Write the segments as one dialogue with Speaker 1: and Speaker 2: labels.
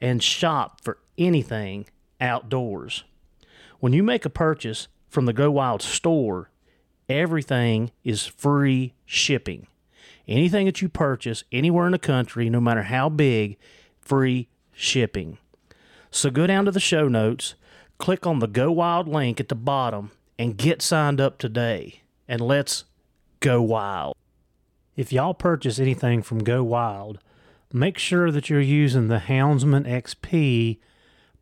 Speaker 1: and shop for anything outdoors. When you make a purchase from the Go Wild store, everything is free shipping. Anything that you purchase anywhere in the country, no matter how big, free shipping. So go down to the show notes, click on the Go Wild link at the bottom, and get signed up today. And let's go wild. If y'all purchase anything from Go Wild, make sure that you're using the Houndsman XP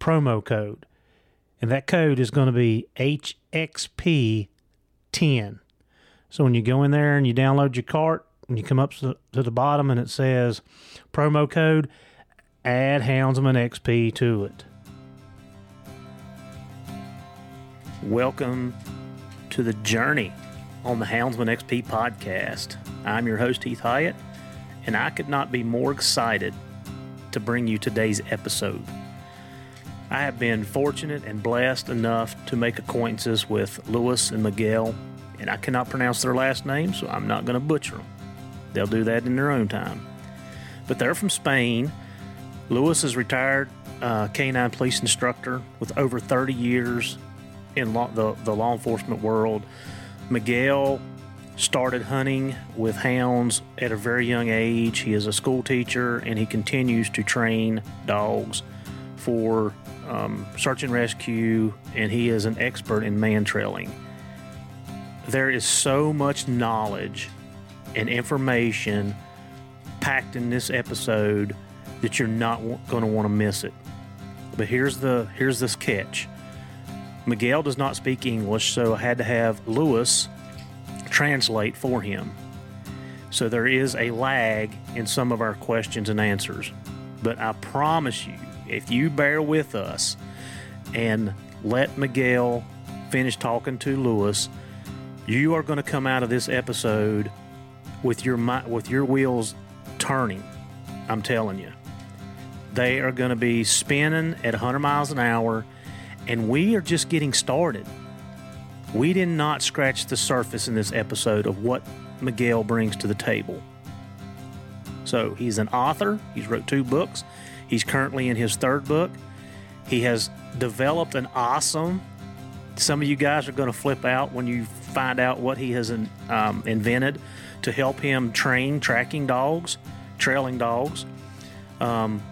Speaker 1: promo code. And that code is going to be HXP10. So when you go in there and you download your cart, and you come up to the bottom and it says promo code, add Houndsman XP to it. Welcome to the journey on the Houndsman XP podcast. I'm your host, Heath Hyatt and I could not be more excited to bring you today's episode. I have been fortunate and blessed enough to make acquaintances with Louis and Miguel, and I cannot pronounce their last name, so I'm not going to butcher them. They'll do that in their own time. But they're from Spain. Louis is a retired uh, canine police instructor with over 30 years in law, the, the law enforcement world. Miguel started hunting with hounds at a very young age. He is a school teacher and he continues to train dogs for um, search and rescue, and he is an expert in man trailing. There is so much knowledge and information packed in this episode that you're not going to want to miss it. But here's the here's this catch. Miguel does not speak English, so I had to have Louis translate for him. So there is a lag in some of our questions and answers. But I promise you, if you bear with us and let Miguel finish talking to Louis, you are going to come out of this episode with your with your wheels turning. I'm telling you. They are going to be spinning at 100 miles an hour and we are just getting started. We did not scratch the surface in this episode of what Miguel brings to the table. So he's an author. He's wrote two books. He's currently in his third book. He has developed an awesome. Some of you guys are going to flip out when you find out what he has um, invented to help him train tracking dogs, trailing dogs. Um,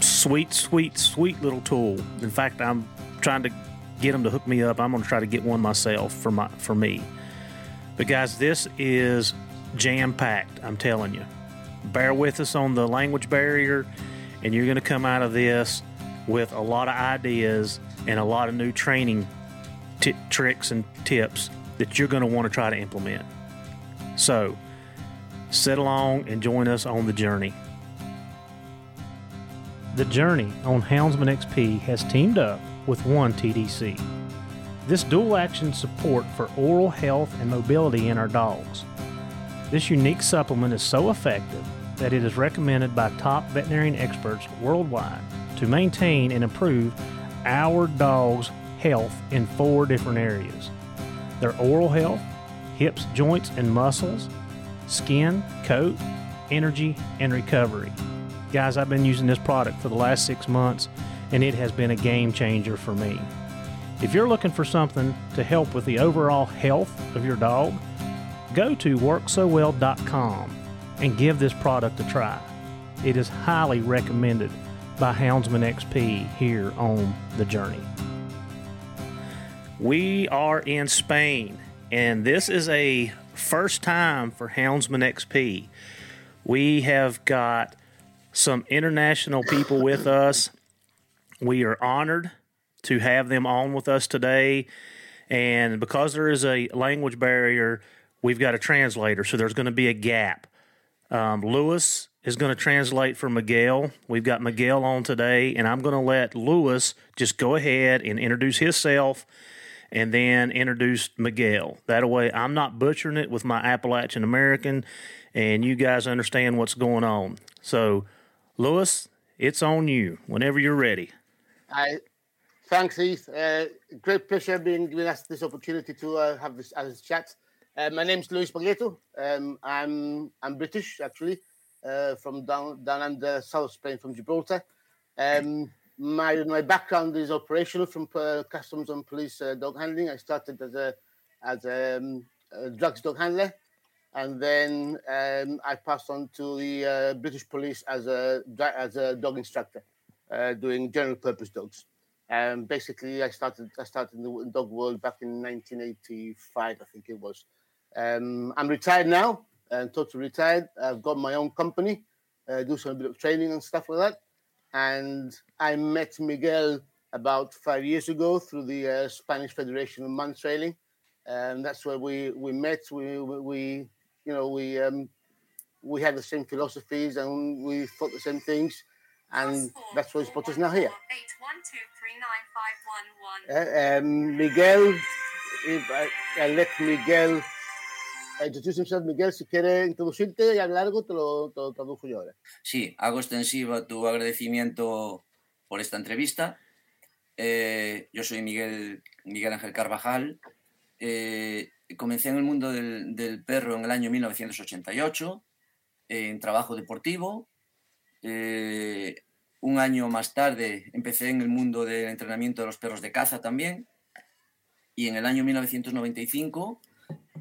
Speaker 1: sweet, sweet, sweet little tool. In fact, I'm trying to get them to hook me up. I'm going to try to get one myself for my for me. But guys, this is jam packed. I'm telling you. Bear with us on the language barrier, and you're going to come out of this with a lot of ideas and a lot of new training t- tricks and tips that you're going to want to try to implement. So, sit along and join us on the journey. The Journey on Houndsman XP has teamed up with One TDC. This dual action support for oral health and mobility in our dogs. This unique supplement is so effective that it is recommended by top veterinarian experts worldwide to maintain and improve our dog's health in four different areas their oral health, hips, joints, and muscles, skin, coat, energy, and recovery. Guys, I've been using this product for the last six months and it has been a game changer for me. If you're looking for something to help with the overall health of your dog, go to worksowell.com and give this product a try. It is highly recommended by Houndsman XP here on the journey. We are in Spain, and this is a first time for Houndsman XP. We have got some international people with us. We are honored to have them on with us today. And because there is a language barrier, we've got a translator, so there's going to be a gap. Um, Louis is going to translate for Miguel. We've got Miguel on today, and I'm going to let Louis just go ahead and introduce himself and then introduce Miguel. That way, I'm not butchering it with my Appalachian American, and you guys understand what's going on. So, Louis, it's on you whenever you're ready.
Speaker 2: I, thanks, Heath. Uh, great pleasure being given us this opportunity to uh, have this as chat. Uh, my name's Luis Baglietto. Um, I'm I'm British actually, uh, from down down under South Spain, from Gibraltar. Um, my my background is operational from uh, customs and police dog handling. I started as a as a, um, a drugs dog handler, and then um, I passed on to the British Police as a as a dog instructor, uh, doing general purpose dogs. Um, basically, I started I started in the dog world back in 1985, I think it was. Um, I'm retired now, and totally retired. I've got my own company, uh, do some bit of training and stuff like that and I met Miguel about five years ago through the uh, Spanish Federation of Man Trailing, and that's where we we met. We we, you know we um, we had the same philosophies and we thought the same things, and that's what's put us now here. Eight one two three nine five one one. Uh, um, Miguel, if I, I let Miguel introduce himself, Miguel, si quiere introducirte y hablar algo, te lo, te lo traduzco yo ahora.
Speaker 3: Sí, hago extensiva tu agradecimiento por esta entrevista. Eh, yo soy Miguel, Miguel Ángel Carvajal. Eh, comencé en el mundo del, del, perro en el año 1988, en trabajo deportivo. Eh, un año más tarde empecé en el mundo del entrenamiento de los perros de caza también. Y en el año 1995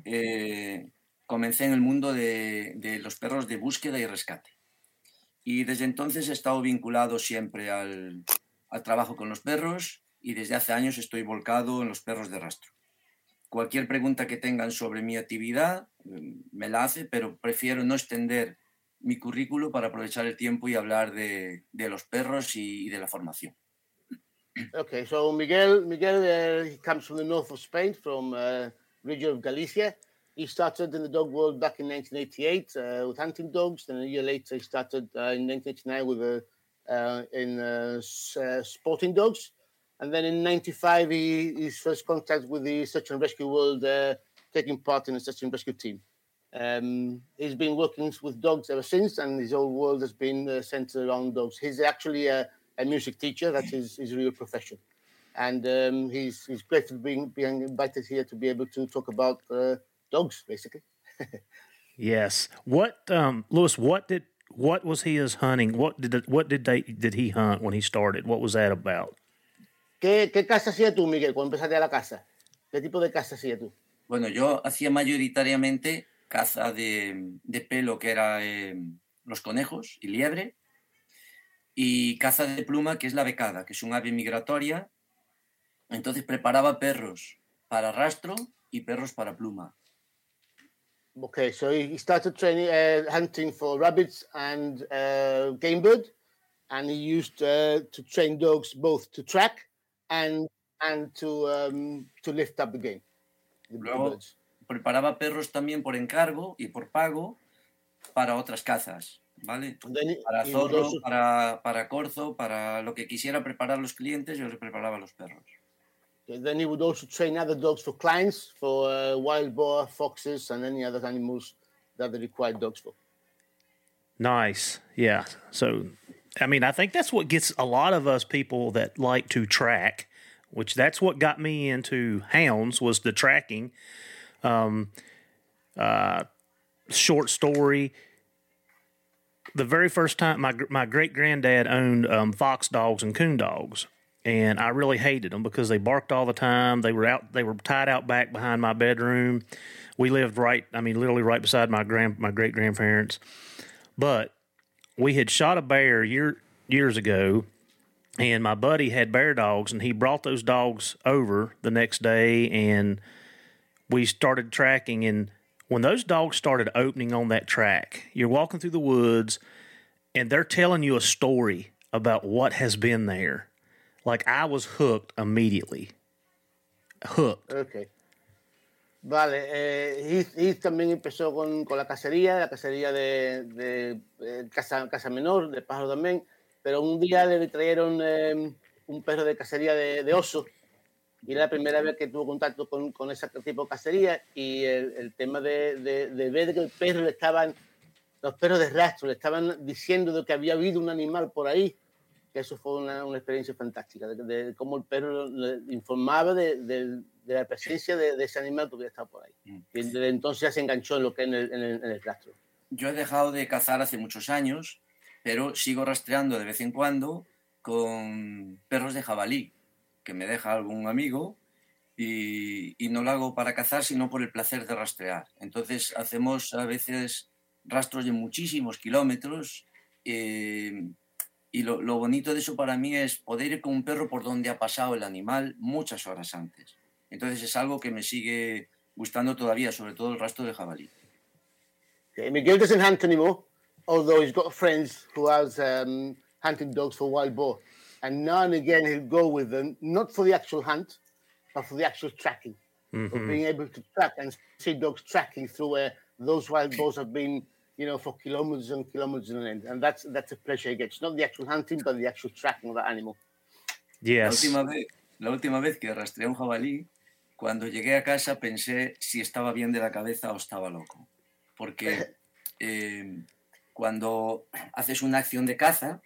Speaker 3: eh, comencé en el mundo de, los perros de búsqueda y rescate. Y desde entonces he estado vinculado siempre al, trabajo con los perros y desde hace años estoy volcado en los perros de rastro. Cualquier pregunta que tengan sobre mi actividad mm, me la hace, pero prefiero no extender mi currículo para aprovechar el tiempo y hablar de, los perros y, de la formación.
Speaker 2: Okay, so Miguel, Miguel uh, comes from the north of Spain, from uh, region of Galicia. He started in the dog world back in 1988 uh, with hunting dogs. Then a year later, he started uh, in 1989 with a uh, in uh, uh, sporting dogs. And then in 95, he his first contact with the search and rescue world, uh, taking part in the search and rescue team. Um, he's been working with dogs ever since, and his whole world has been centered around dogs. He's actually a, a music teacher. That's his, his real profession and um, he's he's grateful being being invited here to be able to talk about uh, dogs, basically.
Speaker 1: yes. What, um, Louis? What did what was he as hunting? What did what did they did he hunt when he started? What was that about?
Speaker 2: ¿Qué, qué caza hacía tú, Miguel, cuando empezaste a la caza? ¿Qué tipo de caza hacía tú?
Speaker 3: Bueno, yo hacía mayoritariamente caza de, de pelo, que era eh, los conejos y liebre, y caza de pluma, que es la becada, que es un ave migratoria Entonces preparaba perros para rastro y perros para pluma.
Speaker 2: Okay, so he started training uh, hunting for rabbits and uh, game bird, and he used uh, to train dogs both to track and and to um, to lift up the game. the
Speaker 3: Luego
Speaker 2: birds.
Speaker 3: Preparaba perros también por encargo y por pago para otras cazas, ¿vale? Para zorro,
Speaker 2: also-
Speaker 3: para, para corzo, para lo que quisiera preparar los clientes, yo les preparaba los perros.
Speaker 2: then he would also train other dogs for clients, for uh, wild boar, foxes, and any other animals that they required dogs for.
Speaker 1: Nice. Yeah. So, I mean, I think that's what gets a lot of us people that like to track, which that's what got me into hounds was the tracking. Um, uh, short story. The very first time my my great granddad owned um, fox dogs and coon dogs, and I really hated them because they barked all the time. They were out. They were tied out back behind my bedroom. We lived right. I mean, literally right beside my grand my great grandparents. But we had shot a bear year, years ago, and my buddy had bear dogs, and he brought those dogs over the next day, and we started tracking. And when those dogs started opening on that track, you're walking through the woods, and they're telling you a story about what has been there. Like I was hooked immediately. Hooked.
Speaker 2: Okay. Vale, eh, Heath, también empezó con, con la cacería, la cacería de, de, eh, caza, caza menor, de pájaro también, pero un día le trajeron eh, un perro de cacería de, de oso y era la primera vez que tuvo contacto con, con ese tipo de cacería y el, el tema de, de, de ver que el perro le estaban, los perros de rastro le estaban diciendo de que había habido un animal por ahí, que eso fue una, una experiencia fantástica, de, de cómo el perro le informaba de, la presencia de, ese animal que había estado por ahí.
Speaker 3: Mm.
Speaker 2: Y desde entonces ya se enganchó en lo que es en el, en el, en el rastro.
Speaker 3: Yo he dejado de cazar hace muchos años, pero sigo rastreando de vez en cuando con perros de jabalí, que me deja algún amigo y, no lo hago para cazar, sino por el placer de rastrear. Entonces hacemos a veces rastros de muchísimos kilómetros eh, y lo, lo bonito de eso para mí es poder ir con un perro por donde ha pasado el animal muchas horas antes. Entonces es algo que me sigue gustando todavía, sobre todo el rastro de jabalí.
Speaker 2: Okay, Miguel doesn't hunt anymore, although he's got friends who has um, hunting dogs for wild boar. And now and again he'll go with them, not for the actual hunt, but for the actual tracking. Of being able to track and see dogs tracking through where those wild boars have been, you know, for kilometers and kilometers on end. And that's that's a pleasure he gets. Not the actual hunting, but the actual tracking of that animal.
Speaker 3: La
Speaker 1: Yes.
Speaker 3: última, vez, la última vez que rastreé un jabalí, cuando llegué a casa pensé si estaba bien de la cabeza o estaba loco. Porque eh, cuando haces una acción de caza,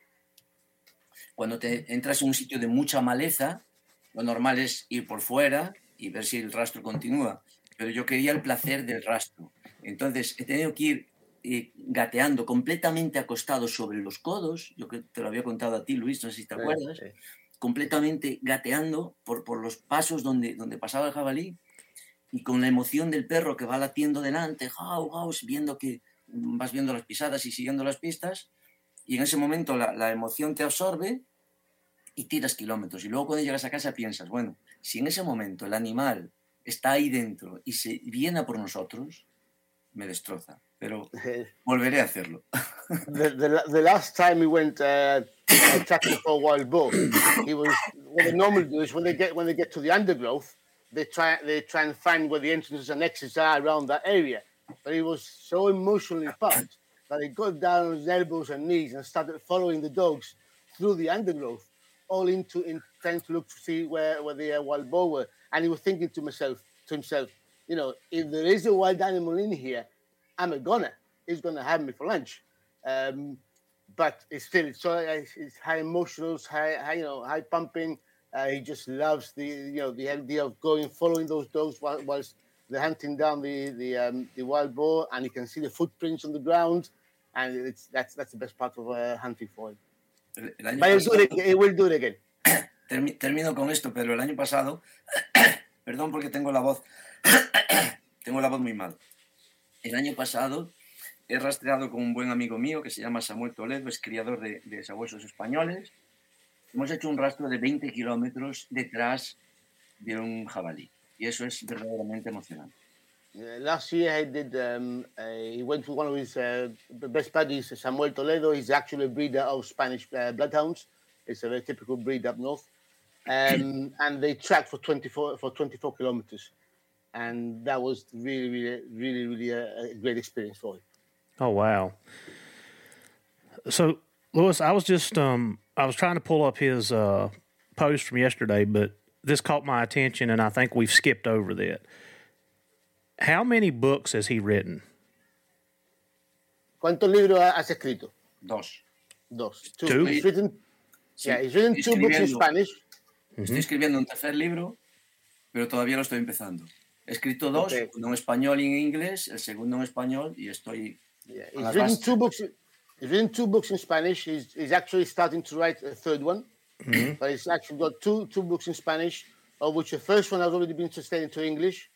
Speaker 3: cuando te entras en un sitio de mucha maleza, lo normal es ir por fuera y ver si el rastro continúa. Pero yo quería el placer del rastro. Entonces he tenido que ir eh, gateando completamente acostado sobre los codos. Yo que te lo había contado a ti, Luis, no sé si te acuerdas
Speaker 2: Sí.
Speaker 3: completamente gateando por, por los pasos donde, donde pasaba el jabalí y con la emoción del perro que va latiendo delante, jau, jau, viendo que vas viendo las pisadas y siguiendo las pistas y en ese momento la, la emoción te absorbe y tiras kilómetros y luego cuando llegas a casa piensas, bueno, si en ese momento el animal está ahí dentro y se viene a por nosotros, me destroza, pero volveré a hacerlo.
Speaker 2: the, the, the last time we went uh, uh, tracking for a wild boar, he was what they normally do is when they get when they get to the undergrowth, they try they try and find where the entrances and exits are around that area. But he was so emotionally pumped that he got down on his elbows and knees and started following the dogs through the undergrowth, all into in trying to look to see where where the uh, wild boar were. And he was thinking to himself to himself, you know, if there is a wild animal in here, I'm a goner. He's going to have me for lunch. Um, but it's still it's so it's, high emotionals, high, high you know high pumping. Uh, he just loves the you know the idea of going following those dogs whilst they're hunting down the the um, the wild boar, and he can see the footprints on the ground, and it's that's that's the best part of uh, hunting for him.
Speaker 3: El- el
Speaker 2: But he'll do it, he will do it again.
Speaker 3: Termi- termino con esto, pero el año pasado, perdón porque tengo la voz, tengo la voz muy mal. El año pasado he rastreado con un buen amigo mío que se llama Samuel Toledo, es criador de, de sabuesos españoles. Hemos hecho un rastro de 20 kilómetros detrás de un jabalí y eso es verdaderamente emocionante.
Speaker 2: Uh, last year he did. Um, uh, he went to one of his uh, best buddies, Samuel Toledo. He's actually a breeder of Spanish uh, bloodhounds. It's a very typical breed up north, um, and they tracked for 24 for 24 kilometers, and that was really, really, really, really a, a great experience for him.
Speaker 1: Oh wow! So, Louis, I was just um, I was trying to pull up his uh, post from yesterday, but this caught my attention, and I think we've skipped over that. How many books has he written?
Speaker 2: ¿Cuántos libros has escrito?
Speaker 3: Dos.
Speaker 2: Dos.
Speaker 1: Two?
Speaker 2: He's written,
Speaker 3: Sí,
Speaker 2: yeah, he's written two books in. Spanish.
Speaker 3: Estoy mm-hmm. escribiendo un tercer libro, pero todavía lo estoy empezando. He escrito dos,
Speaker 2: Ok.
Speaker 3: uno en español y en inglés, el segundo en español y estoy...
Speaker 2: Yeah, he's written two books. He's written two books in Spanish. He's, he's actually starting to write a third one, mm-hmm. but he's actually got two two books in Spanish, of which the first one has already been translated into English,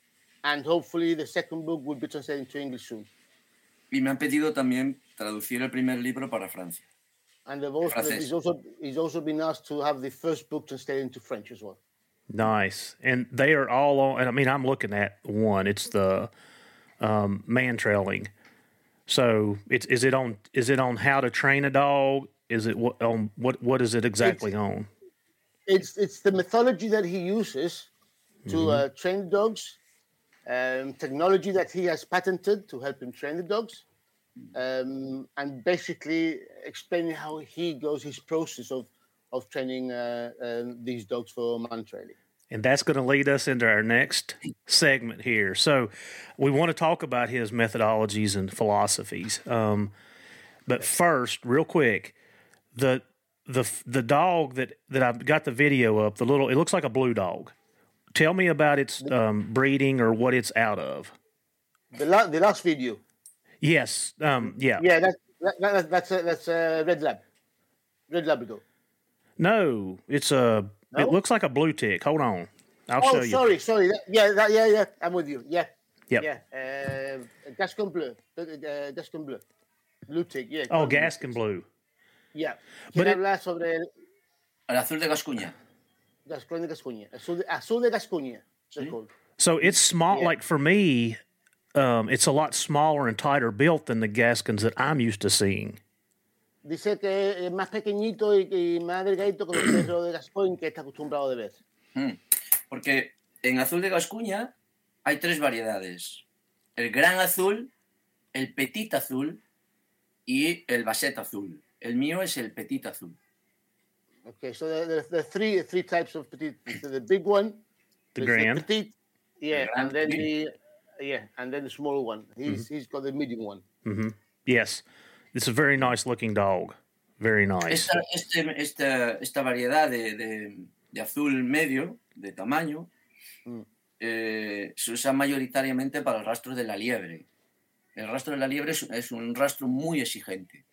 Speaker 2: and hopefully the second book will be translated into English soon.
Speaker 3: Y me han pedido también traducir el primer libro para Francia.
Speaker 2: And they've also, he's also he's also been asked to have the first book translated into French as well.
Speaker 1: Nice, and they are all on. And I mean, I'm looking at one. It's the um, man trailing. So it's is it on? Is it on how to train a dog? Is it what on what? What is it exactly on?
Speaker 2: It's it's the methodology that he uses to uh, train dogs, um, technology that he has patented to help him train the dogs, um, and basically explaining how he goes his process of of training uh, um, these dogs for man trailing.
Speaker 1: And that's going to lead us into our next segment here. So, we want to talk about his methodologies and philosophies. Um, but first, real quick, the the the dog that that I've got the video up, the little, it looks like a blue dog. Tell me about its um, breeding or what it's out of.
Speaker 2: The, la- the last video,
Speaker 1: Yes, um, yeah.
Speaker 2: yeah, that, that, that, that's a, that's a red lab, red Labrador.
Speaker 1: No, it's a. It looks like a blue tick. Hold on, I'll
Speaker 2: Oh,
Speaker 1: show you.
Speaker 2: sorry, sorry. That, yeah, that, yeah, yeah. I'm with you. Yeah.
Speaker 1: Yep.
Speaker 2: Yeah. Uh, Gascon bleu. Uh, uh, Gascon bleu. Blue tick. Yeah.
Speaker 1: Oh,
Speaker 2: Gascon
Speaker 1: Gascon blue.
Speaker 2: Yeah.
Speaker 1: But
Speaker 2: Quiero
Speaker 1: it-
Speaker 2: hablar sobre el
Speaker 3: El azul de Gascuña.
Speaker 2: Gascon de Gascuña. Azul de, azul de Gascuña. they're called.
Speaker 1: So it's small.
Speaker 2: Yeah.
Speaker 1: Like for me, um, it's a lot smaller and tighter built than the Gascons that I'm used to seeing.
Speaker 2: Dice que es más pequeñito y, y más delgadito que perros de Gascoigne que está acostumbrado de ver.
Speaker 3: Porque en azul de Gascuña hay tres variedades. El gran azul, el petit azul y el basset azul. El mío es el petit azul.
Speaker 2: Okay, so there, there, there are three three types of petite. So the big one,
Speaker 1: The grand.
Speaker 2: petite, yeah, and then the yeah, and then the smaller one. He's
Speaker 1: Mm-hmm.
Speaker 2: he's got the medium one.
Speaker 1: Yes, it's a very nice looking dog. Very nice.
Speaker 3: Esta, este- esta, esta variedad de, de- de azul medio, de tamaño,
Speaker 2: Mm.
Speaker 3: eh, se usa mayoritariamente para el rastro de la liebre. El rastro de la liebre es, es un rastro muy exigente,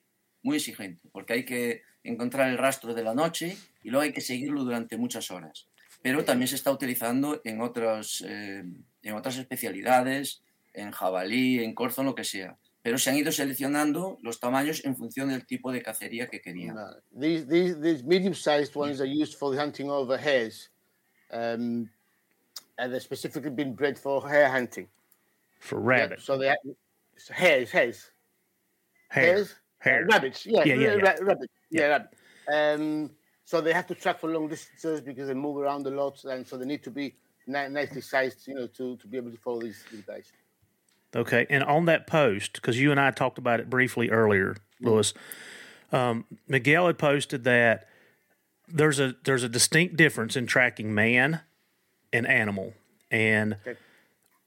Speaker 3: muy exigente, porque hay que encontrar el rastro de la noche y luego hay que seguirlo durante muchas horas. Pero también se está utilizando en, otros, eh, en otras especialidades, en jabalí, en corzo, lo que sea. Pero se han ido seleccionando los tamaños en función del tipo de cacería que querían.
Speaker 2: No, these these these medium-sized ones are used for the hunting of uh, hares, um, and they're specifically been bred for hare hunting.
Speaker 1: For
Speaker 2: Yeah,
Speaker 1: rabbit,
Speaker 2: so they hares, hares, hares, uh,
Speaker 1: hair.
Speaker 2: rabbits. Yeah,
Speaker 1: Yeah, yeah,
Speaker 2: ra-
Speaker 1: yeah.
Speaker 2: ra- Yeah, rabbit. Um, so they have to track for long distances because they move around a lot, and so they need to be ni- nicely sized, you know, to, to be able to follow these, these guys.
Speaker 1: Okay, and on that post, because you and I talked about it briefly earlier, Louis, um, Miguel had posted that there's a there's a distinct difference in tracking man and animal, and
Speaker 2: Okay.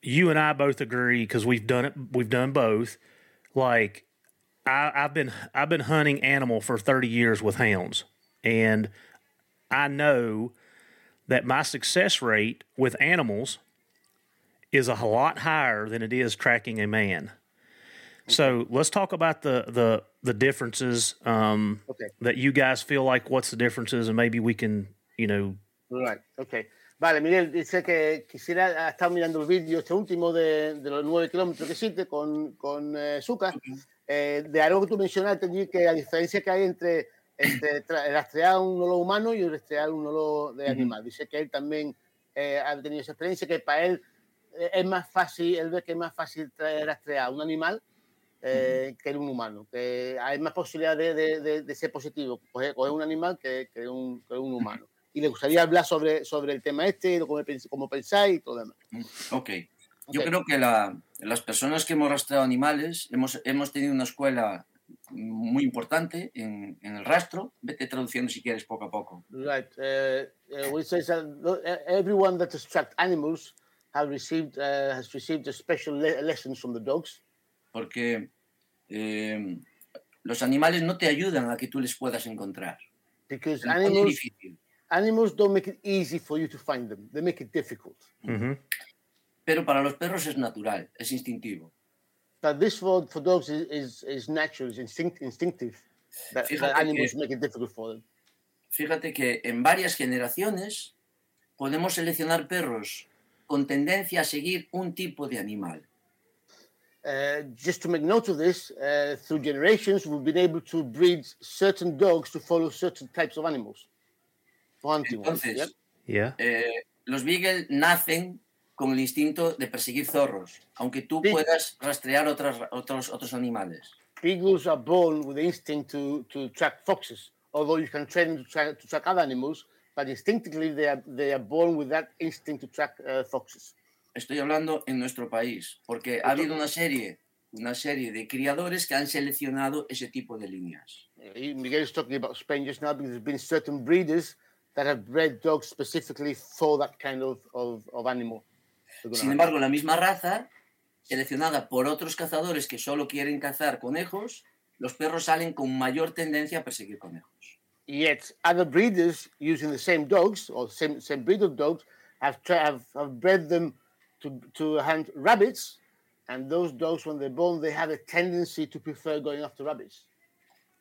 Speaker 1: you and I both agree because we've done it. We've done both. Like I, I've been I've been hunting animal for thirty years with hounds, and I know that my success rate with animals is a lot higher than it is tracking a man. So let's talk about the the the differences um,
Speaker 2: Okay.
Speaker 1: that you guys feel like. What's the differences, and maybe we can, you know,
Speaker 2: Right, okay. Vale, Miguel dice que quisiera, ha estado mirando el vídeo este último de, de los nueve kilómetros que hiciste con, con eh, Zucca, eh, de algo que tú mencionaste allí, que la diferencia que hay entre, entre rastrear un lolo humano y rastrear un lolo de animal. Dice que él también eh, ha tenido esa experiencia, que para él eh, es más fácil, él ve que es más fácil traer, rastrear un animal eh, que un humano, que hay más posibilidad de, de, de, ser positivo coger, coger un animal que, que, un, que, un, humano. Y le gustaría hablar sobre, sobre el tema este, cómo, cómo pensáis y todo demás.
Speaker 3: Ok. Yo okay. creo que la, las personas que hemos rastreado animales hemos, hemos tenido una escuela muy importante en, en, el rastro. Vete traduciendo si quieres poco a poco.
Speaker 2: Right. Uh, uh, we say that everyone that has tracked animals have received, uh, has received a special le lessons from the dogs.
Speaker 3: Porque eh, los animales no te ayudan a que tú les puedas encontrar.
Speaker 2: Because animals, animals don't make it easy for you to find them. They make it difficult.
Speaker 1: Mm -hmm.
Speaker 3: Pero para los perros es natural, es instintivo.
Speaker 2: But this for, for dogs is, is, is natural, is instinct, instinctive. That, that animals que, make it difficult for them.
Speaker 3: Fíjate que en varias generaciones podemos seleccionar perros con tendencia a seguir un tipo de animal.
Speaker 2: Uh, just to make note of this, uh, through generations, we've been able to breed certain dogs to follow certain types of animals.
Speaker 3: Entonces,
Speaker 2: ones,
Speaker 1: yeah?
Speaker 3: eh, los Beagle nacen con el instinto de perseguir zorros, aunque tú Be puedas rastrear otras, otros, otros animales.
Speaker 2: Beagles are born with the instinct to, to track foxes, although you can train them to track, to track other animals, but instinctively they are, they are born with that instinct to track uh, foxes.
Speaker 3: Estoy hablando en nuestro país, porque ha habido una serie, una serie de criadores que han seleccionado ese tipo de líneas.
Speaker 2: Miguel is talking about Spain just now because there's been certain breeders that have bred dogs specifically for that kind of, of, of animal.
Speaker 3: Sin embargo, la misma raza, seleccionada por otros cazadores que solo quieren cazar conejos, los perros salen con mayor tendencia a perseguir conejos.
Speaker 2: Yet, other breeders using the same dogs or same, same breed of dogs have, have, have bred them to, to hunt rabbits, and those dogs, when they're born, they have a tendency to prefer going after rabbits.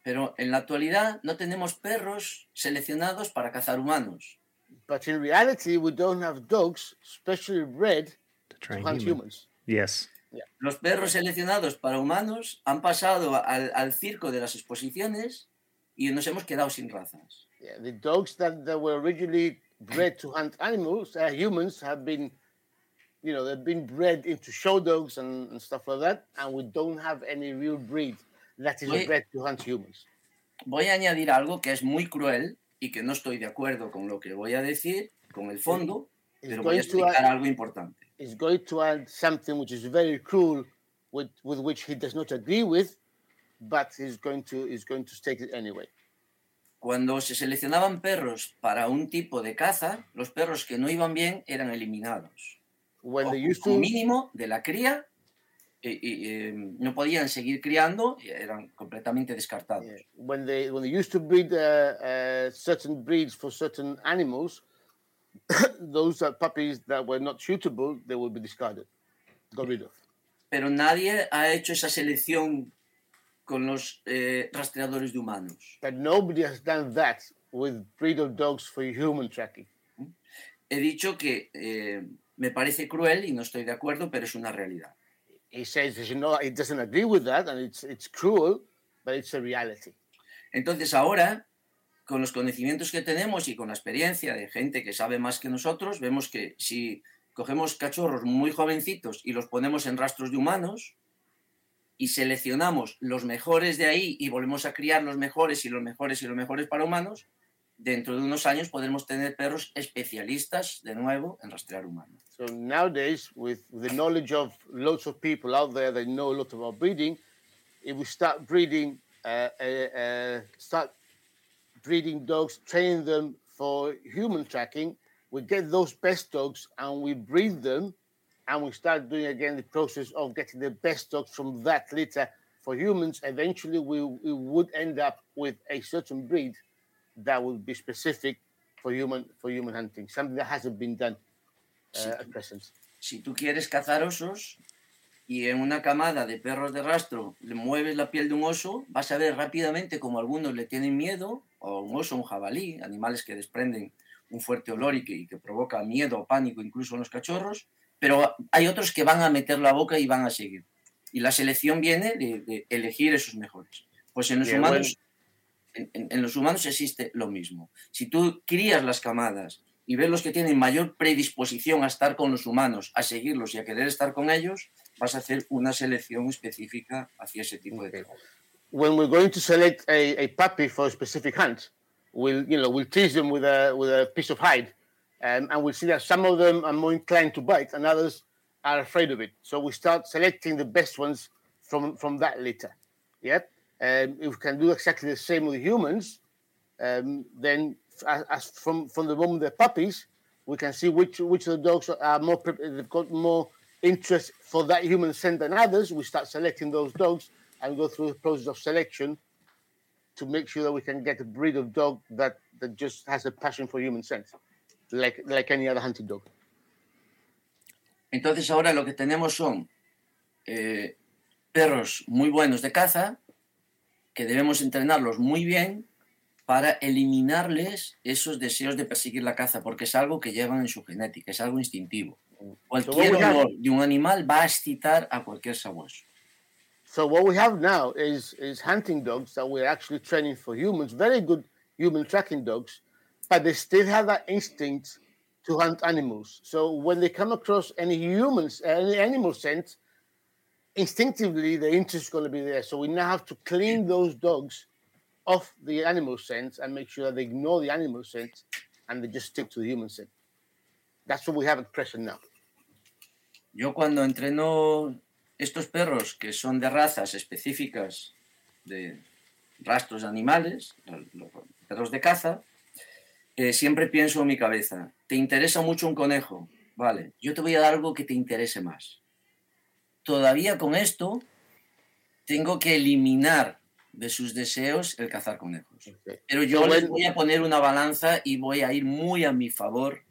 Speaker 3: Pero en la actualidad no tenemos perros seleccionados para cazar humanos.
Speaker 2: But in reality, we don't have dogs specially bred
Speaker 1: to, train
Speaker 2: to hunt
Speaker 1: human.
Speaker 2: humans.
Speaker 1: Yes.
Speaker 2: Yeah.
Speaker 3: Los perros seleccionados para humanos han pasado al, al, circo de las exposiciones y nos hemos quedado sin razas.
Speaker 2: Yeah, the dogs that, that were originally bred to hunt animals, uh, humans, have been, you know, they've been bred into show dogs and, and stuff like that, and we don't have any real breed that is
Speaker 3: Voy-
Speaker 2: bred to hunt humans.
Speaker 3: Voy a añadir algo que es muy cruel y que no estoy de acuerdo con lo que voy a decir, con el fondo,
Speaker 2: It's
Speaker 3: pero voy a
Speaker 2: going to
Speaker 3: explicar
Speaker 2: add-
Speaker 3: algo importante.
Speaker 2: is going to add something which is very cruel with, with which he does not agree with, but he's going to is going to take it anyway.
Speaker 3: Cuando se seleccionaban perros para un tipo de caza, los perros que no iban bien eran eliminados.
Speaker 2: When
Speaker 3: O
Speaker 2: they used to
Speaker 3: mínimo de la cría, eh, eh, no podían seguir criando eran completamente descartados.
Speaker 2: yeah, when they when they used to breed uh, uh, certain breeds for certain animals, those are puppies that were not suitable, they will be discarded, got rid of.
Speaker 3: Pero nadie ha hecho esa selección con los eh, rastreadores de humanos.
Speaker 2: But nobody has done that with breed of dogs for human tracking.
Speaker 3: He dicho que eh, me parece cruel y no estoy de acuerdo, pero es una realidad.
Speaker 2: He says, you know, he doesn't agree with that, and it's it's cruel, but it's a reality.
Speaker 3: Entonces ahora, con los conocimientos que tenemos y con la experiencia de gente que sabe más que nosotros, vemos que si cogemos cachorros muy jovencitos y los ponemos en rastros de humanos y seleccionamos los mejores de ahí y volvemos a criar los mejores y los mejores y los mejores para humanos, dentro de unos años podremos tener perros especialistas de nuevo en rastrear humanos.
Speaker 2: So nowadays, with the knowledge of lots of people out there that know a lot about breeding, if we start breeding, uh, uh, uh, start breeding dogs, training them for human tracking, we get those best dogs and we breed them, and we start doing again the process of getting the best dogs from that litter for humans. Eventually, we, we would end up with a certain breed that will be specific for human for human hunting, something that hasn't been done uh, at present.
Speaker 3: si tú quieres cazar osos y en una camada de perros de rastro le mueves la piel de un oso, vas a ver rápidamente como algunos le tienen miedo, o un oso, un jabalí, animales que desprenden un fuerte olor y que, y que provoca miedo o pánico incluso en los cachorros, pero hay otros que van a meter la boca y van a seguir. Y la selección viene de, de elegir esos mejores. Pues en los
Speaker 2: Yeah,
Speaker 3: humanos en, en- los humanos existe lo mismo. Si tú crías las camadas y ver los que tienen mayor predisposición a estar con los humanos, a seguirlos y a querer estar con ellos, vas a hacer una selección específica hacia ese tipo de trabajo.
Speaker 2: When we're going to select a, a puppy for a specific hunt, we'll you know we'll tease them with a with a piece of hide, um, and we'll see that some of them are more inclined to bite, and others are afraid of it. So we start selecting the best ones from from that litter. Yep. Um, if we can do exactly the same with humans, um, then as, from from the moment they're puppies, we can see which which of the dogs are more they've got more interest for that human scent than others. We start selecting those dogs and go through the process of selection to make sure that we can get a breed of dog that, that just has a passion for human scent, like like any other hunting dog.
Speaker 3: Entonces ahora lo que tenemos son eh, perros muy buenos de caza, que debemos entrenarlos muy bien para eliminarles esos deseos de perseguir la caza, porque es algo que llevan en su genética, es algo instintivo. Cualquier olor de un animal va a excitar a cualquier sabueso.
Speaker 2: So what we have now is is hunting dogs that we're actually training for humans, very good human tracking dogs, but they still have that instinct to hunt animals. So when they come across any humans, any animal scent, instinctively the interest is going to be there. So we now have to clean those dogs off the animal scent and make sure that they ignore the animal scent and they just stick to the human scent. That's what we have at present now.
Speaker 3: Yo cuando entreno estos perros que son de razas específicas de rastros de animales, los perros de caza, eh, siempre pienso en mi cabeza, ¿te interesa mucho un conejo? Vale, yo te voy a dar algo que te interese más. Todavía con esto tengo que eliminar de sus deseos el cazar conejos. Pero yo les voy a poner una balanza y voy a ir muy a mi favor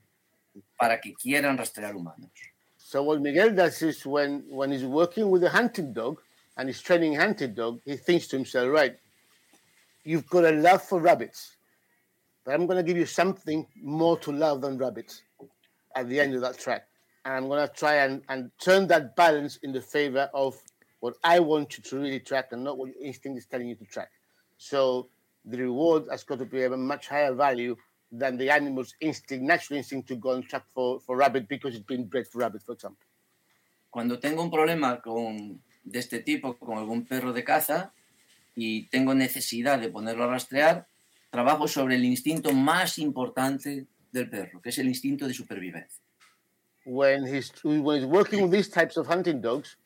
Speaker 3: para que quieran rastrear humanos.
Speaker 2: So what Miguel does is when, when he's working with a hunting dog and he's training hunting dog, he thinks to himself, right, you've got a love for rabbits, but I'm going to give you something more to love than rabbits at the end of that track. And I'm going to try and, turn that balance in the favor of what I want you to really track and not what your instinct is telling you to track. So the reward has got to be a much higher value than the animal's instinct, natural instinct to go and track for, for rabbit because it's been bred for rabbit, for example.
Speaker 3: Cuando tengo un problema con, de este tipo con algún perro de caza y tengo necesidad de ponerlo a rastrear, trabajo sobre el instinto más importante del perro, que es el instinto de supervivencia.
Speaker 2: When he's, when he's working with these types of hunting dogs,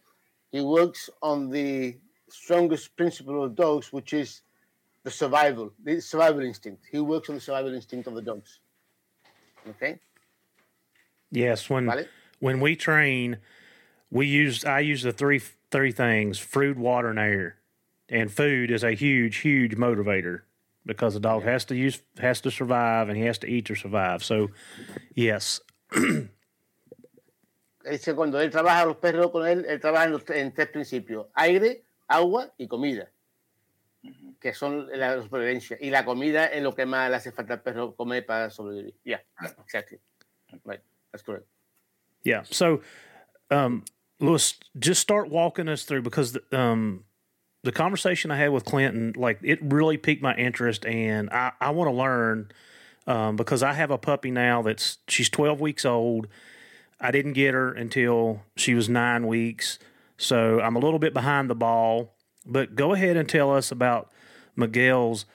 Speaker 2: he works on the strongest principle of dogs, which is the survival, the survival instinct. He works on the survival instinct of the dogs. Okay.
Speaker 1: Yes, when vale? when we train, we use I use the three three things: food, water, and air. And food is a huge, huge motivator because the dog yeah. has to use has to survive and he has to eat to survive. So, yes.
Speaker 2: Dice cuando él trabaja los perros con él, él trabaja en, los, en tres principios: aire, agua y comida. que son la supervivencia. Y la comida es lo que más le hace falta al perro comer para sobrevivir. Yeah, exactly. Right, that's correct.
Speaker 1: Yeah. So, um, Louis, just start walking us through because the, um, the conversation I had with Clinton, like it really piqued my interest, and I, I want to learn um, because I have a puppy now that's she's 12 weeks old. I didn't get her until she was nine weeks, so I'm a little bit behind the ball. But go ahead and tell us about Miguel's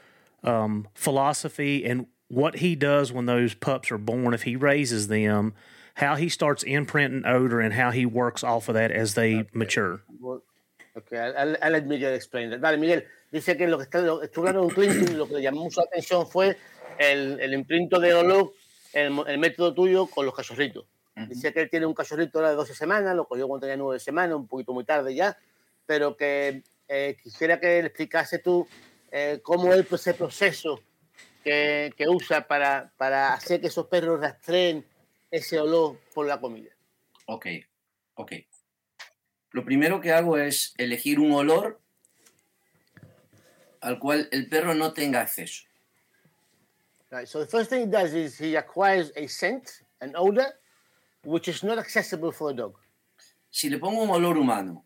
Speaker 1: um, philosophy and what he does when those pups are born, if he raises them, how he starts imprinting odor and how he works off of that as they okay. mature.
Speaker 2: Okay, I'll, I'll, let Miguel explain that. Dale, Miguel, dice que lo que está, estuvo hablando con Clinton, lo que le llamó su atención fue el, el imprinto de olor, el, el método tuyo con los cachorritos. Uh -huh. Dice que él tiene un cachorrito ahora de 12 semanas, lo cogió cuando tenía 9 semanas, un poquito muy tarde ya, pero que eh, quisiera que le explicase tú eh, cómo es ese proceso que, que, usa para, para hacer que esos perros rastreen ese olor por la comida.
Speaker 3: Ok, ok. Lo primero que hago es elegir un olor al cual el perro no tenga acceso.
Speaker 2: Right, so the first thing he does is he acquires a scent, an odor, which is not accessible for a dog.
Speaker 3: Si le pongo un olor humano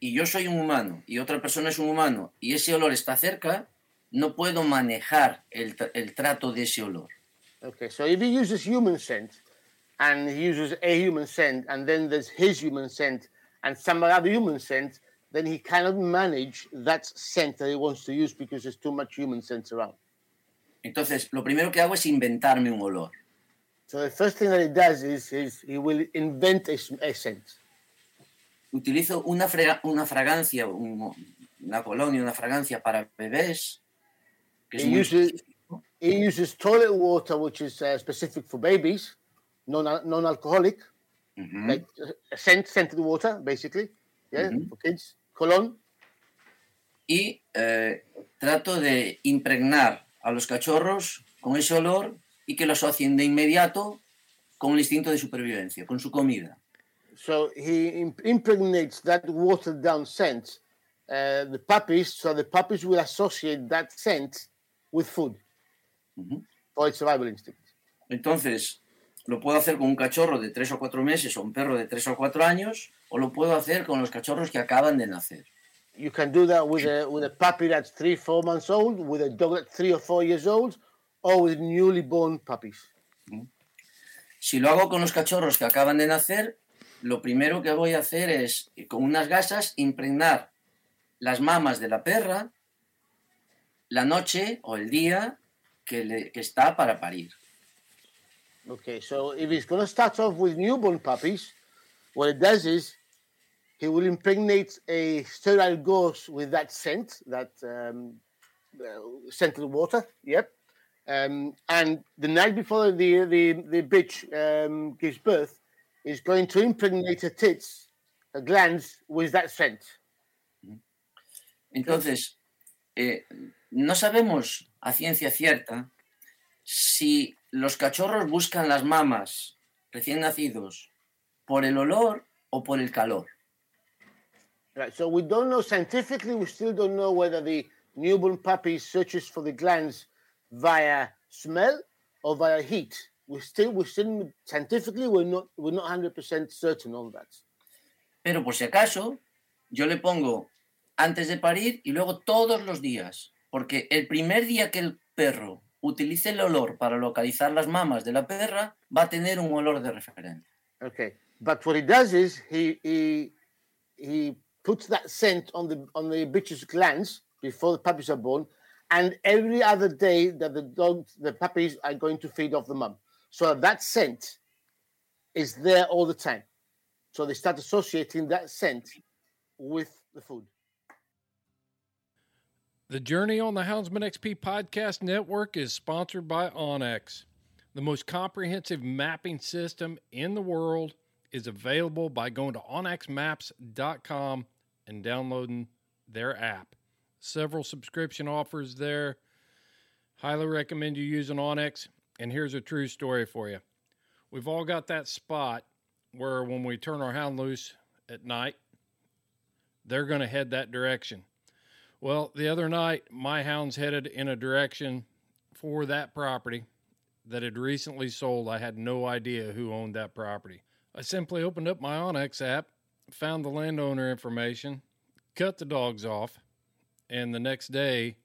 Speaker 3: y yo soy un humano y otra persona es un humano y ese olor está cerca, no puedo manejar el, el trato de ese olor.
Speaker 2: Okay, so if he uses human scent and he uses a human scent and then there's his human scent and some other human scent, then he cannot manage that scent that he wants to use because there's too much human scent around.
Speaker 3: Entonces, lo primero que hago es inventarme un olor.
Speaker 2: So the first thing that he does is, is he will invent a, scent.
Speaker 3: Utilizo una, frega- una fragancia, un- una colonia, una fragancia para bebés. Que
Speaker 2: He uses, he uses toilet water, which is uh, specific for babies, non non-alcoholic,
Speaker 3: Ujú.
Speaker 2: like uh, scent scented water, basically, yeah,
Speaker 3: Mhm.
Speaker 2: for kids. Cologne.
Speaker 3: y eh, trato de impregnar a los cachorros con ese olor y que lo asocien de inmediato con el instinto de supervivencia, con su comida.
Speaker 2: So he imp- impregnates that watered down scent, uh, the puppies, so the puppies will associate that scent with food
Speaker 3: Ujú.
Speaker 2: for its survival instinct.
Speaker 3: Entonces, lo puedo hacer con un cachorro de tres o cuatro meses o un perro de tres o cuatro años, o lo puedo hacer con los cachorros que acaban de nacer.
Speaker 2: You can do that with a with a puppy that's three, four months old, with a dog that's three or four years old, or with newly born puppies.
Speaker 3: Si lo hago con los cachorros que acaban de nacer, lo primero que voy a hacer es, con unas gasas, impregnar las mamas de la perra la noche o el día que, le- que está para parir.
Speaker 2: Okay, so if he's going to start off with newborn puppies, what it does is he will impregnate a sterile gauze with that scent, that um, uh, scented water. Yep. Um, and the night before the the the bitch um, gives birth, is going to impregnate her tits, her glands, with that scent.
Speaker 3: Entonces, eh, no sabemos a ciencia cierta si los cachorros buscan las mamas recién nacidos por el olor o por el calor.
Speaker 2: Right. So we don't know scientifically. We still don't know whether the newborn puppy searches for the glands via smell or via heat. We still, we still scientifically we're not we're not hundred percent certain on that.
Speaker 3: Pero por si acaso, yo le pongo antes de parir y luego todos los días. Porque el primer día que el perro utilice el olor para localizar las mamas de la perra, va a tener un olor de referencia.
Speaker 2: Okay. But what he does is he he he puts that scent on the on the bitch's glands before the puppies are born, and every other day that the dogs the puppies are going to feed off the mum. So that scent is there all the time. So they start associating that scent with the food.
Speaker 4: The Journey on the Houndsman XP Podcast Network is sponsored by onX. The most comprehensive mapping system in the world is available by going to onxmaps.com and downloading their app. Several subscription offers there. Highly recommend you using onX. And here's a true story for you. We've all got that spot where when we turn our hound loose at night, they're going to head that direction. Well, the other night, my hounds headed in a direction for that property that had recently sold. I had no idea who owned that property. I simply opened up my onX app, found the landowner information, cut the dogs off, and the next day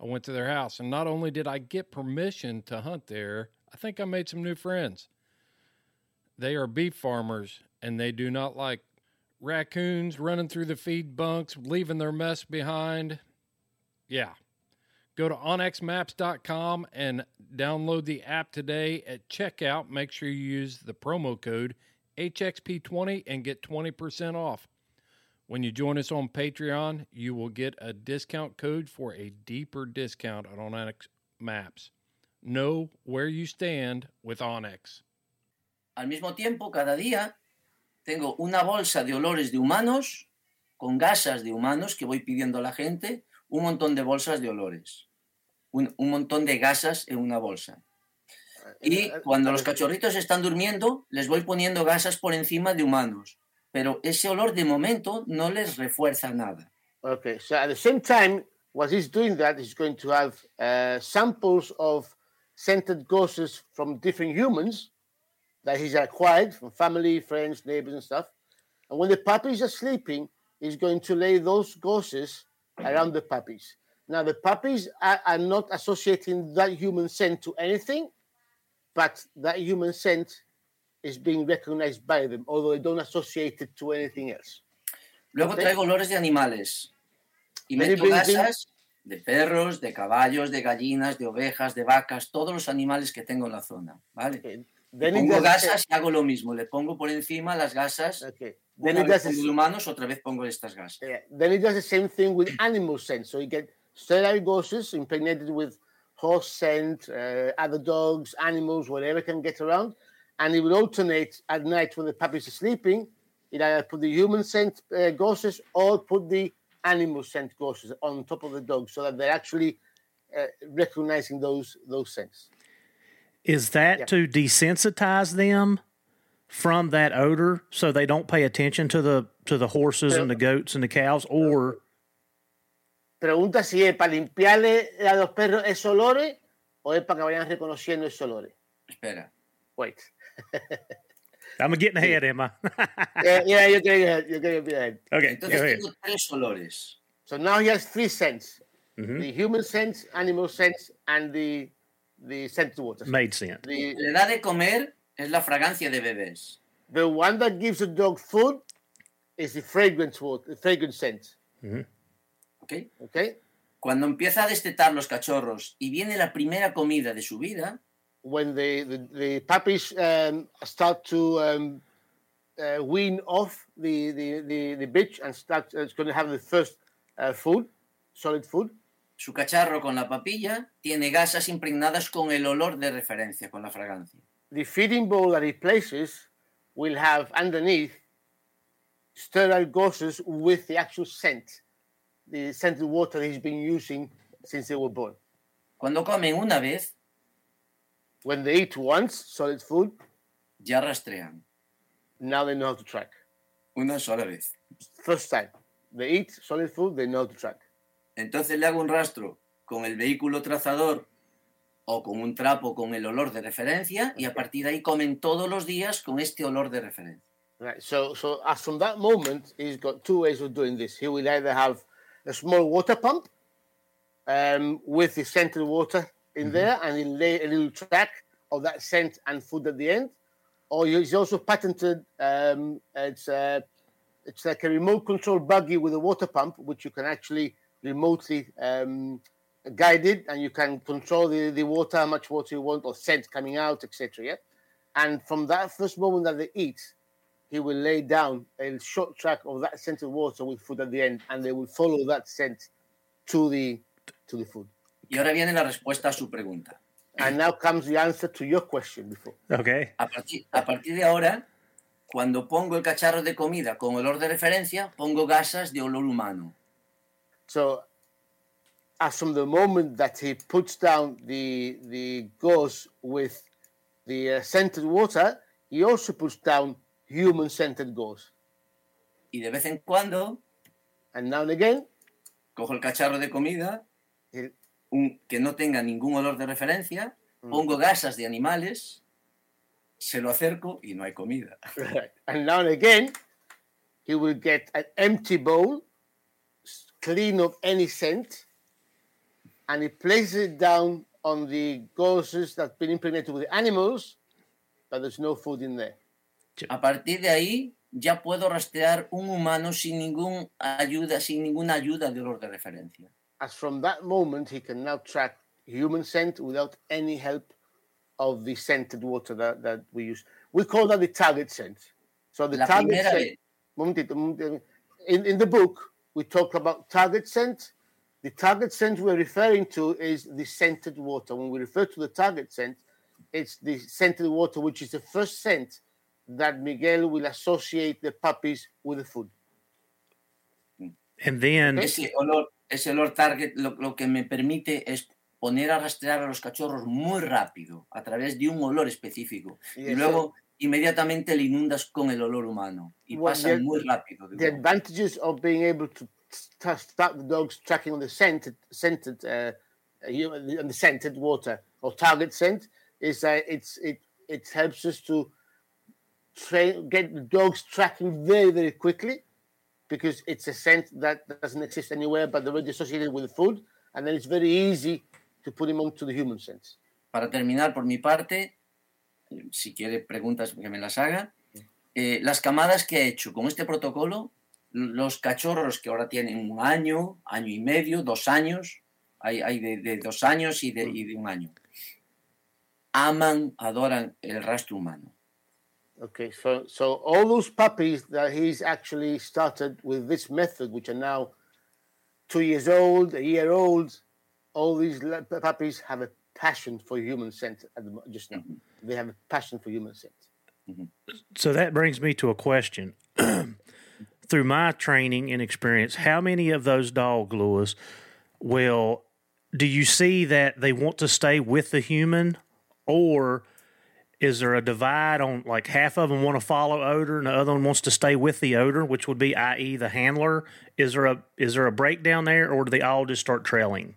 Speaker 4: I went to their house. And not only did I get permission to hunt there, I think I made some new friends. They are beef farmers and they do not like raccoons running through the feed bunks, leaving their mess behind. Yeah. Go to onxmaps.com and download the app today. At checkout, make sure you use the promo code HXP20 and get 20% off. When you join us on Patreon, you will get a discount code for a deeper discount on Onyx Maps. Know where you stand with Onyx.
Speaker 3: Al mismo tiempo, cada día tengo una bolsa de olores de humanos con gasas de humanos que voy pidiendo a la gente, un montón de bolsas de olores, un, un montón de gasas en una bolsa. Y cuando los cachorritos están durmiendo, les voy poniendo gasas por encima de humanos, pero ese olor de momento no les refuerza nada.
Speaker 2: Okay, so at the same time, what he's doing that, he's going to have uh, samples of scented gauzes from different humans that he's acquired from family, friends, neighbors, and stuff. And when the puppies are sleeping, he's going to lay those gauzes around the puppies. Now, the puppies are, are not associating that human scent to anything, but that human scent is being recognized by them, although they don't associate it to anything else.
Speaker 3: Luego
Speaker 2: Ok.
Speaker 3: traigo olores de animales. Y meto gasas de perros, de caballos, de gallinas, de ovejas, de vacas, todos los animales que tengo en la zona. ¿vale?
Speaker 2: Okay. Then
Speaker 3: Pongo gasas y hago lo mismo. Le pongo por encima las gasas.
Speaker 2: okay. Then
Speaker 3: Una
Speaker 2: it
Speaker 3: vez pongo humanos, otra vez pongo estas gasas.
Speaker 2: Yeah. Then it does the same thing with animal scent. So you get sterile ghosts impregnated with horse scent, uh, other dogs, animals, whatever can get around. And it will alternate at night when the puppies are sleeping. It either put the human scent uh, ghosts or put the animal scent ghosts on top of the dog so that they're actually uh, recognizing those those scents.
Speaker 1: Is that
Speaker 2: Yeah.
Speaker 1: to desensitize them from that odor so they don't pay attention to the to the horses and the goats and the cows or
Speaker 2: Pregunta si es para limpiarle a los perros esos olores o es para que vayan reconociendo esos olores.
Speaker 3: Espera.
Speaker 2: Wait.
Speaker 1: I'm getting ahead, am I?
Speaker 2: Yeah, yeah, you're getting ahead. You're getting ahead.
Speaker 1: okay, go
Speaker 3: Entonces
Speaker 1: ahead.
Speaker 3: tengo tres olores.
Speaker 2: So now he has three scents:
Speaker 1: Mhm.
Speaker 2: the human scent, animal scent, and the the scented water.
Speaker 1: Made sense.
Speaker 2: The
Speaker 3: Le da de comer es la fragancia de bebés.
Speaker 2: the one that gives the dog food is the fragrance water, the fragrance scent.
Speaker 3: ¿ok?
Speaker 2: Okay.
Speaker 3: Cuando empieza a destetar los cachorros y viene la primera comida de su vida,
Speaker 2: When the the, the puppies um, start to um, uh, wean off the the the, the bitch and start, uh, it's going to have the first uh, food, solid food.
Speaker 3: su cacharro con la papilla tiene gasas impregnadas con el olor de referencia, con la fragancia.
Speaker 2: The feeding bowl that he places will have underneath sterile gauzes with the actual scent, the scented water he's been using since they were born.
Speaker 3: Cuando comen una vez,
Speaker 2: When they eat once solid food,
Speaker 3: ya rastrean.
Speaker 2: now they know how to track.
Speaker 3: Una sola vez.
Speaker 2: First time they eat solid food, they know how to track.
Speaker 3: Entonces le hago un rastro con el vehículo trazador o con un trapo con el olor de referencia y a partir de ahí comen todos los días con este olor de referencia.
Speaker 2: Right. So, so as from that moment, he's got two ways of doing this. He will either have a small water pump um, with the scented water in there, and he'll lay a little track of that scent and food at the end. Or he's also patented. Um, it's uh, it's like a remote control buggy with a water pump, which you can actually remotely um, guide it, and you can control the, the water, how much water you want, or scent coming out, etc. Yeah. And from that first moment that they eat, he will lay down a short track of that scent of water with food at the end, and they will follow that scent to the to the food.
Speaker 3: Y ahora viene la respuesta a su pregunta.
Speaker 2: And now comes the answer to your question before.
Speaker 1: Okay.
Speaker 3: A partir, a partir de ahora, cuando pongo el cacharro de comida con olor de referencia, pongo gasas de olor humano.
Speaker 2: So, as from the moment that he puts down the the gauze with the uh, scented water, he also puts down human scented gauze.
Speaker 3: Y de vez en cuando
Speaker 2: And now and again,
Speaker 3: cojo el cacharro de comida
Speaker 2: he,
Speaker 3: un- que no tenga ningún olor de referencia, pongo gasas de animales, se lo acerco y no hay comida.
Speaker 2: And now and again, he will get an empty bowl, clean of any scent, and he places it down on the gauzes that's been impregnated with the animals, but there's no food in there.
Speaker 3: A partir de ahí ya puedo rastrear un humano sin ningún ayuda, sin ninguna ayuda de olor de referencia.
Speaker 2: As from that moment, he can now track human scent without any help of the scented water that, that we use. We call that the target scent. So the
Speaker 3: La
Speaker 2: target scent.
Speaker 3: vez.
Speaker 2: Momentito, momentito. In, in the book, we talk about target scent. The target scent we're referring to is the scented water. When we refer to the target scent, it's the scented water, which is the first scent that Miguel will associate the puppies with the food.
Speaker 1: And then
Speaker 3: Ese olor, ese olor target lo, lo que me permite es poner a rastrear a los cachorros muy rápido a través de un olor específico.
Speaker 2: Y
Speaker 3: Y luego inmediatamente le inundas con el olor humano y
Speaker 2: Well,
Speaker 3: pasan
Speaker 2: the-
Speaker 3: muy rápido. de
Speaker 2: the advantages of being able to start the dogs tracking on the scented, scented, uh, uh, on the scented water or target scent is that it's it it helps us to train get the dogs tracking very very quickly because it's a scent that doesn't exist anywhere but they're already associated with the food and then it's very easy to put them onto the human scent.
Speaker 3: Para terminar, por mi parte, si quiere preguntas que me las haga. Eh, las camadas que he hecho con este protocolo, los cachorros que ahora tienen un año, año y medio, dos años, hay, hay de, de, dos años y de, y de, un año, aman, adoran el rastro humano.
Speaker 2: Okay, so so all those puppies that he's actually started with this method, which are now two years old, a year old, all these puppies have a passion for human scent at the, just now. Mm-hmm. They have a passion for human scent.
Speaker 1: Mm-hmm. So that brings me to a question. Through my training and experience, how many of those dog Louis will do you see that they want to stay with the human or is there a divide on like half of them want to follow odor and the other one wants to stay with the odor which would be i.e the handler is there a is there a breakdown there or do they all just start trailing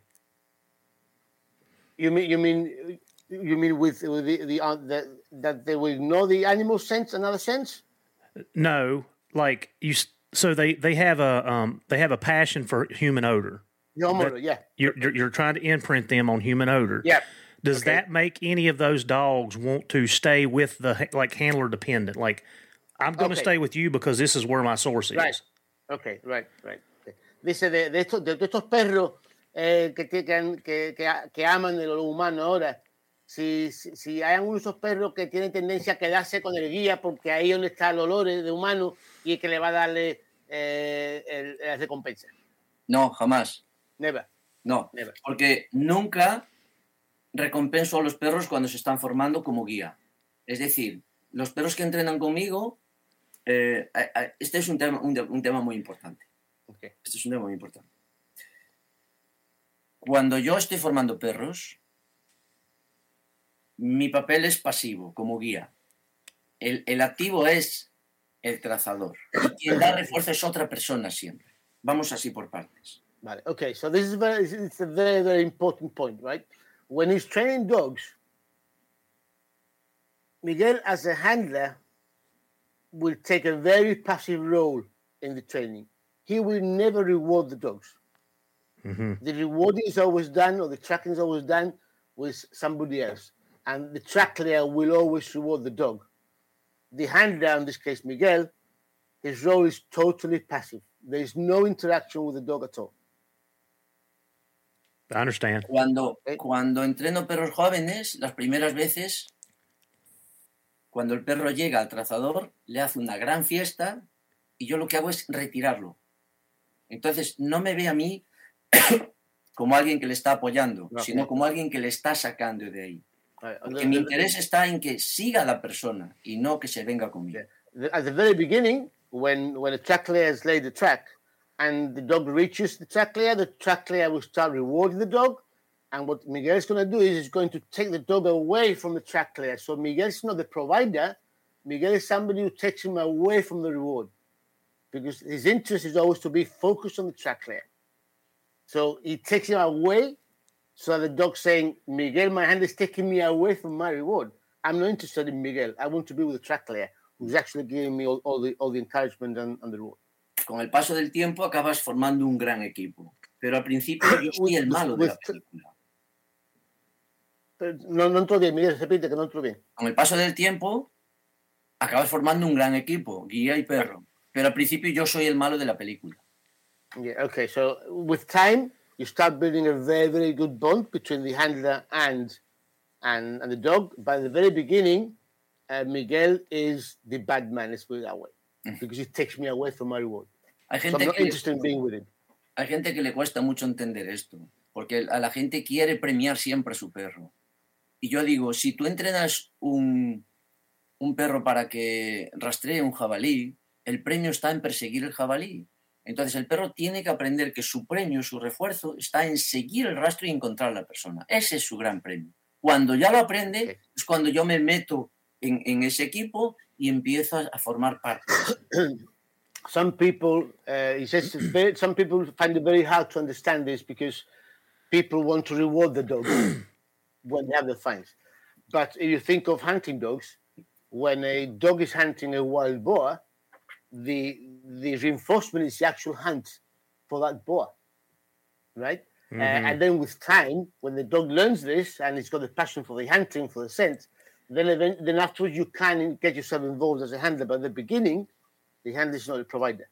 Speaker 2: you mean you mean you mean with, with the the, uh, the that they will know the animal sense another sense?
Speaker 1: No, like you. So they they have a um they have a passion for human odor.
Speaker 2: Human odor, yeah.
Speaker 1: You're, you're, you're trying to imprint them on human odor.
Speaker 2: Yeah.
Speaker 1: Does okay. that make any of those dogs want to stay with the like handler dependent? Like, I'm going okay. to stay with you because this is where my source is.
Speaker 2: Okay. Right. Right. Okay. Dice de, de, estos, de, de estos perros eh, que, que, que, que, aman de lo humano ahora. Si, si, si, hay algunos de esos perros que tienen tendencia a quedarse con el guía porque ahí donde está el olor de humano y es que le va a darle eh, el, la recompensa.
Speaker 3: No, jamás.
Speaker 2: Never.
Speaker 3: No,
Speaker 2: Never.
Speaker 3: porque nunca recompenso a los perros cuando se están formando como guía. Es decir, los perros que entrenan conmigo, eh, este es un tema, un, un tema muy importante.
Speaker 2: Okay.
Speaker 3: Este es un tema muy importante. Cuando yo estoy formando perros, mi papel es pasivo, como guía. El, el activo es el trazador. Y quien da refuerzo es otra persona siempre. Vamos así por partes.
Speaker 2: Vale, okay, so this is very, it's a very, very important point, right? When he's training dogs, Miguel, as a handler, will take a very passive role in the training. He will never reward the dogs.
Speaker 1: Mm-hmm.
Speaker 2: The rewarding is always done, or the tracking is always done with somebody else. And the track layer will always reward the dog. The handler, in this case Miguel, his role is totally passive. There is no interaction with the dog at all.
Speaker 1: I understand.
Speaker 3: Cuando, cuando entreno perros jóvenes, las primeras veces, cuando el perro llega al trazador, le hace una gran fiesta y yo lo que hago es retirarlo. Entonces, no me ve a mí como alguien que le está apoyando, no, sino como alguien que le está sacando de ahí. Porque mi interés está en que siga la persona y no que se venga conmigo.
Speaker 2: At the very beginning, when, when a track layer has laid the track and the dog reaches the track layer, the track layer will start rewarding the dog. And what Miguel is going to do is he's going to take the dog away from the track layer. So Miguel is not the provider. Miguel is somebody who takes him away from the reward because his interest is always to be focused on the track layer. So he takes him away. So the dog saying, Miguel, my hand is taking me away from my reward. I'm not interested in Miguel. I want to be with the track layer who's actually giving me all, all the, all the encouragement and, and the reward.
Speaker 3: Con el paso del tiempo acabas formando un gran equipo. Pero al principio yo soy el malo de la película.
Speaker 2: No, no entro bien, Miguel, repite que no entro bien.
Speaker 3: Con el paso del tiempo acabas formando un gran equipo, guía y perro. Pero al principio yo soy el malo de la película.
Speaker 2: Yeah, okay. So with time, you start building a very, very good bond between the handler and and, and the dog. By the very beginning, uh, Miguel is the bad man, let's put it that way. Because he takes me away from my reward.
Speaker 3: Hay gente
Speaker 2: so I'm not
Speaker 3: que
Speaker 2: in being with him.
Speaker 3: Hay gente que le cuesta mucho entender esto, porque a la gente quiere premiar siempre a su perro. Y yo digo, si tú entrenas un, un perro para que rastree un jabalí, el premio está en perseguir el jabalí. Entonces el perro tiene que aprender que su premio, su refuerzo, está en seguir el rastro y encontrar a la persona. Ese es su gran premio. Cuando ya lo aprende, es cuando yo me meto en, en ese equipo y empiezo a, formar parte.
Speaker 2: Some people, uh, he says, very, some people find it very hard to understand this because people want to reward the dogs when they have the fines. But if you think of hunting dogs, when a dog is hunting a wild boar, the the reinforcement is the actual hunt for that boar, right? Mm-hmm. Uh, and then with time, when the dog learns this and he's got a passion for the hunting, for the scent, Then, even- then afterwards, you can get yourself involved as a handler. But at the beginning, the handler is not the provider.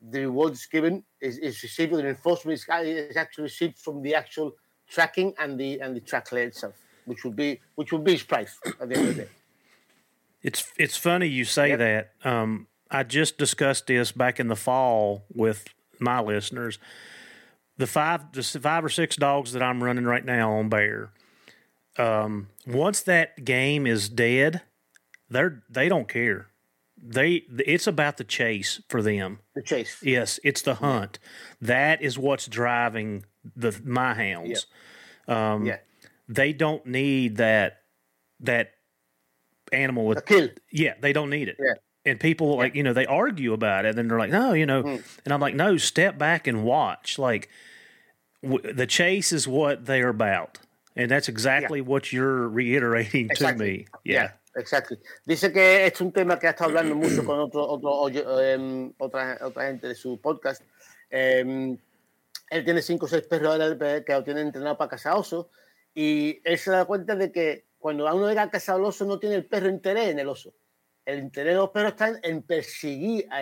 Speaker 2: The reward is given is, is received, the enforcement is, is actually received from the actual tracking and the and the track layer itself, which would be which will be his price at the end of the day.
Speaker 1: It's it's funny you say
Speaker 2: Yep.
Speaker 1: that. Um, I just discussed this back in the fall with my listeners. The five the five or six dogs that I'm running right now on bear. Um, once that game is dead, they're they don't care. They it's about the chase for them.
Speaker 2: The chase.
Speaker 1: Yes, it's the hunt. That is what's driving the my hounds. Um,
Speaker 2: Yeah.
Speaker 1: They don't need that that animal with
Speaker 2: A kill.
Speaker 1: yeah, they don't need it.
Speaker 2: Yeah.
Speaker 1: And people like, you know, they argue about it and they're like, no, you know,
Speaker 2: Mm.
Speaker 1: and I'm like, no, step back and watch. Like, w- the chase is what they're about. And that's exactly what you're reiterating to
Speaker 2: Exactly.
Speaker 1: me. Yeah.
Speaker 2: Exacto. Dice que es un tema que ha estado hablando mucho con otro, otro oye- em, otra, otra gente de su podcast. Em, él tiene cinco o seis perros eh, que lo tienen entrenado para cazar oso y él se da cuenta de que cuando uno llega a cazar al oso no tiene el perro interés en el oso. El interés de los perros está en perseguir a,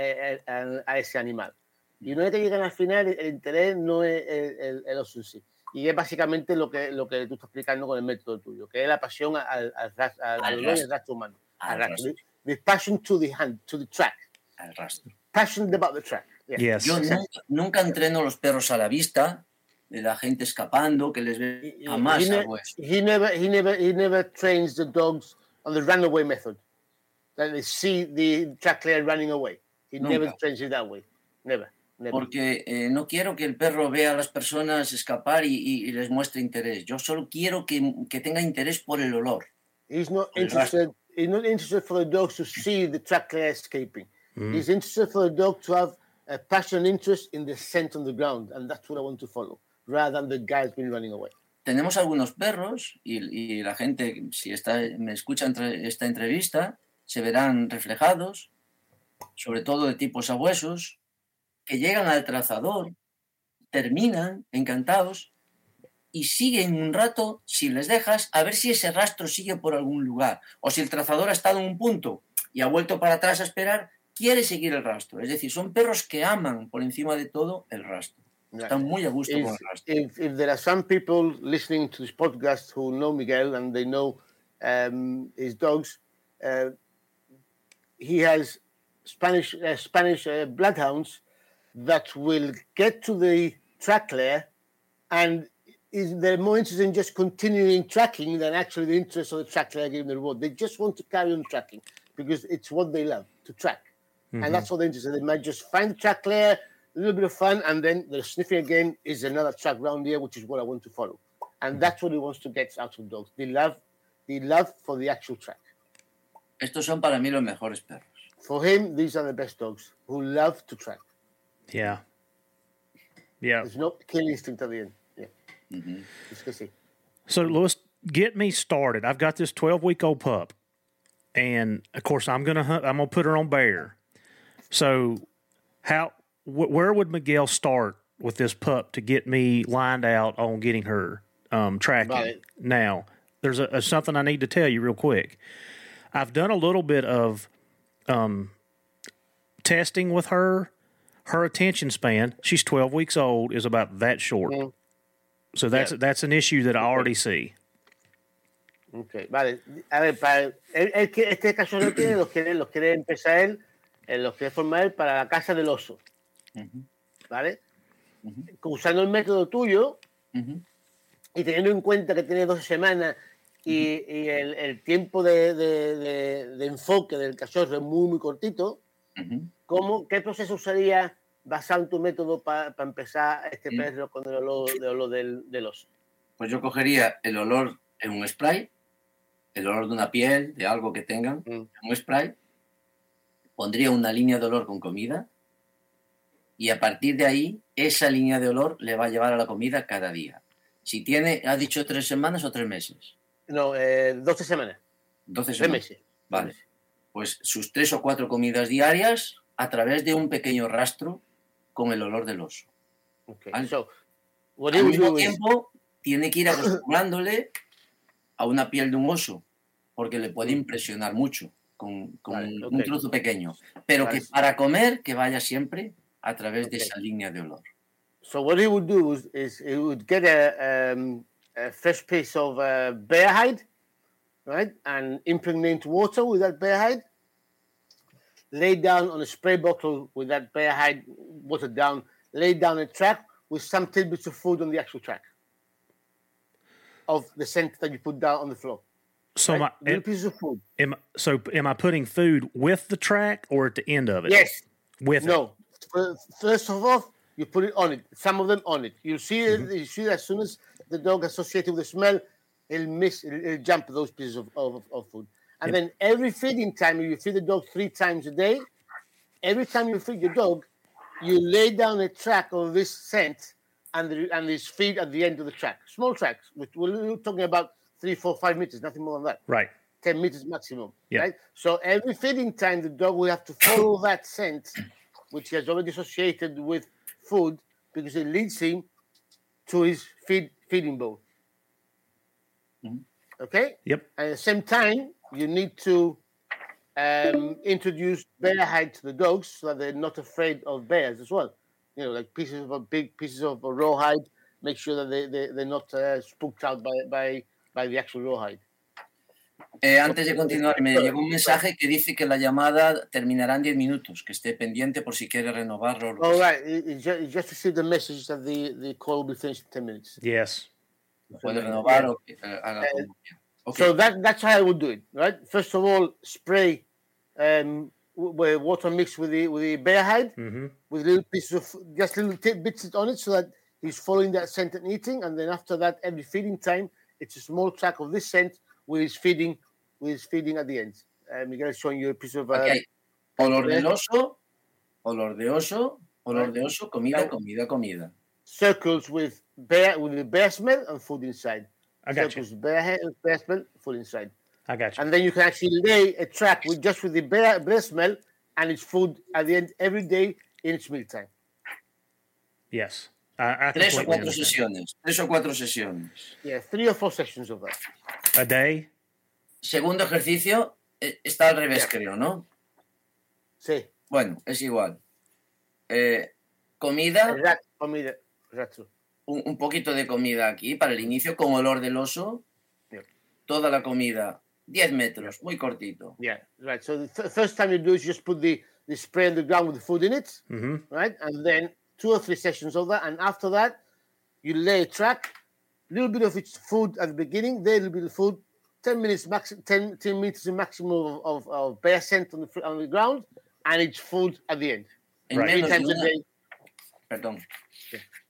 Speaker 2: a- a- ese animal. Y una vez que llegan al final, el, el interés no es el, el- el oso en sí. Y es básicamente lo que, lo que tú estás explicando con el método tuyo, que es la pasión al, al, ras- al,
Speaker 3: Al
Speaker 2: al olor y
Speaker 3: rastro.
Speaker 2: al rastro humano.
Speaker 3: Al
Speaker 2: rastro.
Speaker 3: rastro.
Speaker 2: The, the passion to the hand, to the track.
Speaker 3: al rastro.
Speaker 2: Passion about the track. Yeah.
Speaker 1: Yes.
Speaker 3: Yo nunca, nunca entreno los perros a la vista, de la gente escapando, que les ve jamás
Speaker 2: he,
Speaker 3: eso.
Speaker 2: he never he never he never trains the dogs on the runaway method. That they see the track layer running away. He never trains it that way. Never.
Speaker 3: Porque eh, no quiero que el perro vea a las personas escapar y, y- y les muestre interés. Yo solo quiero que, que tenga interés por el olor.
Speaker 2: He's not interested. He's not interested for the dogs to see the track layer escaping.
Speaker 1: Mm.
Speaker 2: He's interested for the dog to have a passion interest in the scent on the ground, and that's what I want to follow, rather than the guy's been running away.
Speaker 3: Tenemos algunos perros y, y la gente, si está, me escucha entre- esta entrevista, se verán reflejados, sobre todo de tipos sabuesos, que llegan al trazador, terminan encantados y siguen un rato, si les dejas, a ver si ese rastro sigue por algún lugar. O si el trazador ha estado en un punto y ha vuelto para atrás a esperar, quiere seguir el rastro. Es decir, son perros que aman por encima de todo el rastro. Están muy a gusto
Speaker 2: if,
Speaker 3: con el rastro.
Speaker 2: if, if there are some people listening to this podcast who know Miguel and they know um, his dogs, uh, he has Spanish uh, Spanish uh, bloodhounds that will get to the track layer and is they're more interested in just continuing tracking than actually the interest of the track layer giving the reward. They just want to carry on tracking because it's what they love to track. And mm-hmm. that's what they're interested in. They might just find the track layer, a little bit of fun, and then the sniffing again is another track round here, which is what I want to follow. And mm-hmm. that's what he wants to get out of dogs. The love, the love for the actual track.
Speaker 3: Estos son para mí los mejores perros.
Speaker 2: For him, these are the best dogs who love to track.
Speaker 1: Yeah. Yeah.
Speaker 2: There's no kill instinct at the end. Yeah.
Speaker 3: Ujú.
Speaker 2: Es que sí.
Speaker 1: So, Louis, get me started. I've got this 12 week old pup, and of course, I'm gonna hunt. I'm gonna put her on bear. So, how? Wh- where would Miguel start with this pup to get me lined out on getting her um, tracking?
Speaker 2: Right.
Speaker 1: Now, there's a, a something I need to tell you real quick. I've done a little bit of um, testing with her. Her attention span, she's 12 weeks old, is about that short.
Speaker 2: Mm.
Speaker 1: So that's that's an issue that I already see.
Speaker 2: Ok, vale. A ver, para, él que- este caso no tiene, los quiere, los quiere empezar él, eh, los quiere formar él para la casa del oso.
Speaker 3: Ujú.
Speaker 2: ¿Vale?
Speaker 3: Ujú.
Speaker 2: Usando el método tuyo
Speaker 3: Ujú.
Speaker 2: y teniendo en cuenta que tiene 12 semanas y, y el, el tiempo de, de- de- de enfoque del cachorro es muy, muy cortito. ¿cómo, ¿qué proceso usaría basado en tu método para empezar este perro con el olor, de olor del, del oso?
Speaker 3: Pues yo cogería el olor en un spray, el olor de una piel, de algo que tengan,
Speaker 2: Mm.
Speaker 3: en un spray, pondría una línea de olor con comida y a partir de ahí esa línea de olor le va a llevar a la comida cada día. Si tiene, ha dicho tres semanas o tres meses.
Speaker 2: No, eh, 12 semanas,
Speaker 3: 12
Speaker 2: tres meses.
Speaker 3: Vale. Pues sus tres o cuatro comidas diarias a través de un pequeño rastro con el olor del oso.
Speaker 2: Okay. So, what
Speaker 3: Al mismo tiempo, tiene que ir acostumbrándole a una piel de un oso. porque le puede impresionar mucho con, con
Speaker 2: Vale,
Speaker 3: un, trozo pequeño. Pero que para comer, que vaya siempre a través de esa línea de olor.
Speaker 2: So what he would do is, is he would get a, um, a fresh piece of uh, bear hide, right, and impregnate water with that bear hide. Lay down on a spray bottle with that bear hide watered down. Lay down a track with some tidbits of food on the actual track of the scent that you put down on the floor.
Speaker 1: So
Speaker 2: right?
Speaker 1: my
Speaker 2: Little
Speaker 1: am,
Speaker 2: pieces of food.
Speaker 1: am so am I putting food with the track or at the end of it?
Speaker 2: Yes.
Speaker 1: with.
Speaker 2: No. Fir- First of all, you put it on it. Some of them on it. You see it.
Speaker 1: Mm-hmm.
Speaker 2: You see as soon as the dog associated with the smell, he'll miss. it'll, he'll jump those pieces of, of, of food. And then every feeding time, you feed the dog three times a day. Every time you feed your dog, you lay down a track of this scent and the, and this feed at the end of the track. Small tracks. We're, we're talking about three, four, five meters, nothing more than that.
Speaker 1: Right.
Speaker 2: 10 meters maximum.
Speaker 1: Yeah.
Speaker 2: Right? So every feeding time, the dog will have to follow that scent, which he has already associated with food, because it leads him to his feed, feeding bowl.
Speaker 3: Mhm.
Speaker 2: Okay?
Speaker 1: Yep.
Speaker 2: At the same time, you need to um, introduce bear hide to the dogs so that they're not afraid of bears as well. You know, like pieces of a big pieces of a rawhide. Make sure that they, they, they're not uh, spooked out by, by, by the actual rawhide.
Speaker 3: Eh, antes de continuar, me llegó un mensaje que dice que la llamada terminará en 10 minutos, que esté pendiente por si quiere renovarlo.
Speaker 2: All right, you, you ju- you just received a message that the, the call will be finished in 10 minutes.
Speaker 1: Yes.
Speaker 3: Puede renovar o que, eh, haga como quiera. Ok.
Speaker 2: So that, that's how I would do it, right? First of all, spray um, water mixed with the with the bear hide
Speaker 1: Mm-hmm.
Speaker 2: with little pieces of just little bits on it so that he's following that scent and eating. And then after that, every feeding time, it's a small track of this scent with his feeding with his feeding at the end. Uh, Miguel is showing you a piece of uh,
Speaker 3: hay olor del oso, olor de oso, olor de oso, comida, comida, comida.
Speaker 2: circles with bear with the bear smell and food inside.
Speaker 1: I got you.
Speaker 2: circles bear head, bear smell, food inside.
Speaker 1: I got you.
Speaker 2: and then you can actually lay a track with just with the bear, bear smell and its food at the end every day in its mealtime.
Speaker 1: Yes. I, I
Speaker 3: Tres o
Speaker 1: completely
Speaker 3: cuatro
Speaker 1: understand.
Speaker 3: sesiones. Tres o cuatro sesiones.
Speaker 2: Yeah, three or four sessions of that.
Speaker 1: A day.
Speaker 3: Segundo ejercicio está al revés, creo, ¿no?
Speaker 2: Sí,
Speaker 3: Bueno, es igual. Eh, comida,
Speaker 2: rat, comida, ratsu.
Speaker 3: Un, un poquito de comida aquí para el inicio con olor del oso.
Speaker 2: Yeah.
Speaker 3: Toda la comida, 10 metros, muy cortito.
Speaker 2: Yeah, right. So the th- first time you do is just put the, the spray on the ground with the food in it,
Speaker 1: Mm-hmm.
Speaker 2: right? And then two or three sessions of that. And after that, you lay a track, a little bit of its food at the beginning, there a little bit of food, 10 minutes max, 10, 10 meters maximum of, of, of bear scent on the, fr- on the ground, and its food at the end.
Speaker 1: Right.
Speaker 2: Three times a day.
Speaker 3: perdón.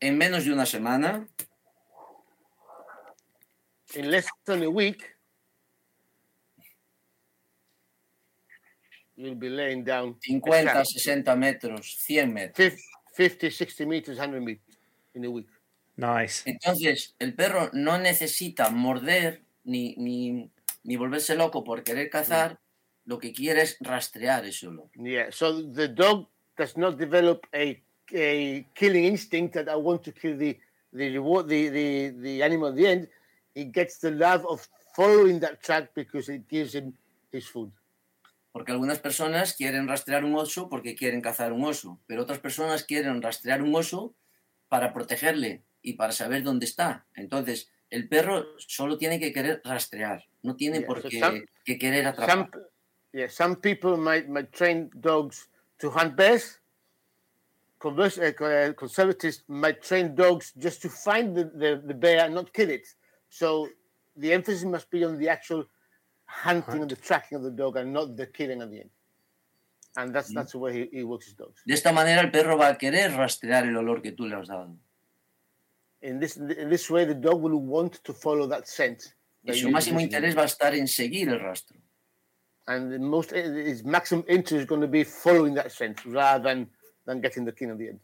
Speaker 3: En menos de una semana,
Speaker 2: in less than a week, you'll be laying down a
Speaker 3: 50,
Speaker 2: track,
Speaker 3: 60 metros, 100 metros.
Speaker 2: fif- 50, 60 meters, 100 meters in a week.
Speaker 1: Nice.
Speaker 3: Entonces, el perro no necesita morder ni, ni, ni volverse loco por querer cazar, lo que quiere es rastrear ese olor.
Speaker 2: Yeah, so the dog does not develop a, a killing instinct that I want to kill the the reward the, the the animal at the end. He gets the love of following that track because it gives him his food.
Speaker 3: Porque algunas personas quieren rastrear un oso porque quieren cazar un oso, pero otras personas quieren rastrear un oso para protegerle y para saber dónde está. Entonces, el perro solo tiene que querer rastrear, no tiene
Speaker 2: Yeah,
Speaker 3: por
Speaker 2: so
Speaker 3: qué
Speaker 2: some-
Speaker 3: que querer atrapar.
Speaker 2: Some yeah, some people might might train dogs to hunt bears. Uh, uh, conservatives might train dogs just to find the, the, the bear and not kill it. So the emphasis must be on the actual hunting and the tracking of the dog and not the killing at the end. And that's mm-hmm. that's the way he, he works his dogs.
Speaker 3: De esta manera el perro va a querer rastrear el olor que tú le has dado.
Speaker 2: In this in this way, the dog will want to follow that scent.
Speaker 3: Y su máximo interés va a estar en seguir el rastro.
Speaker 2: and the most eh, his maximum interest is going to be following that scent rather than than getting the king at the end.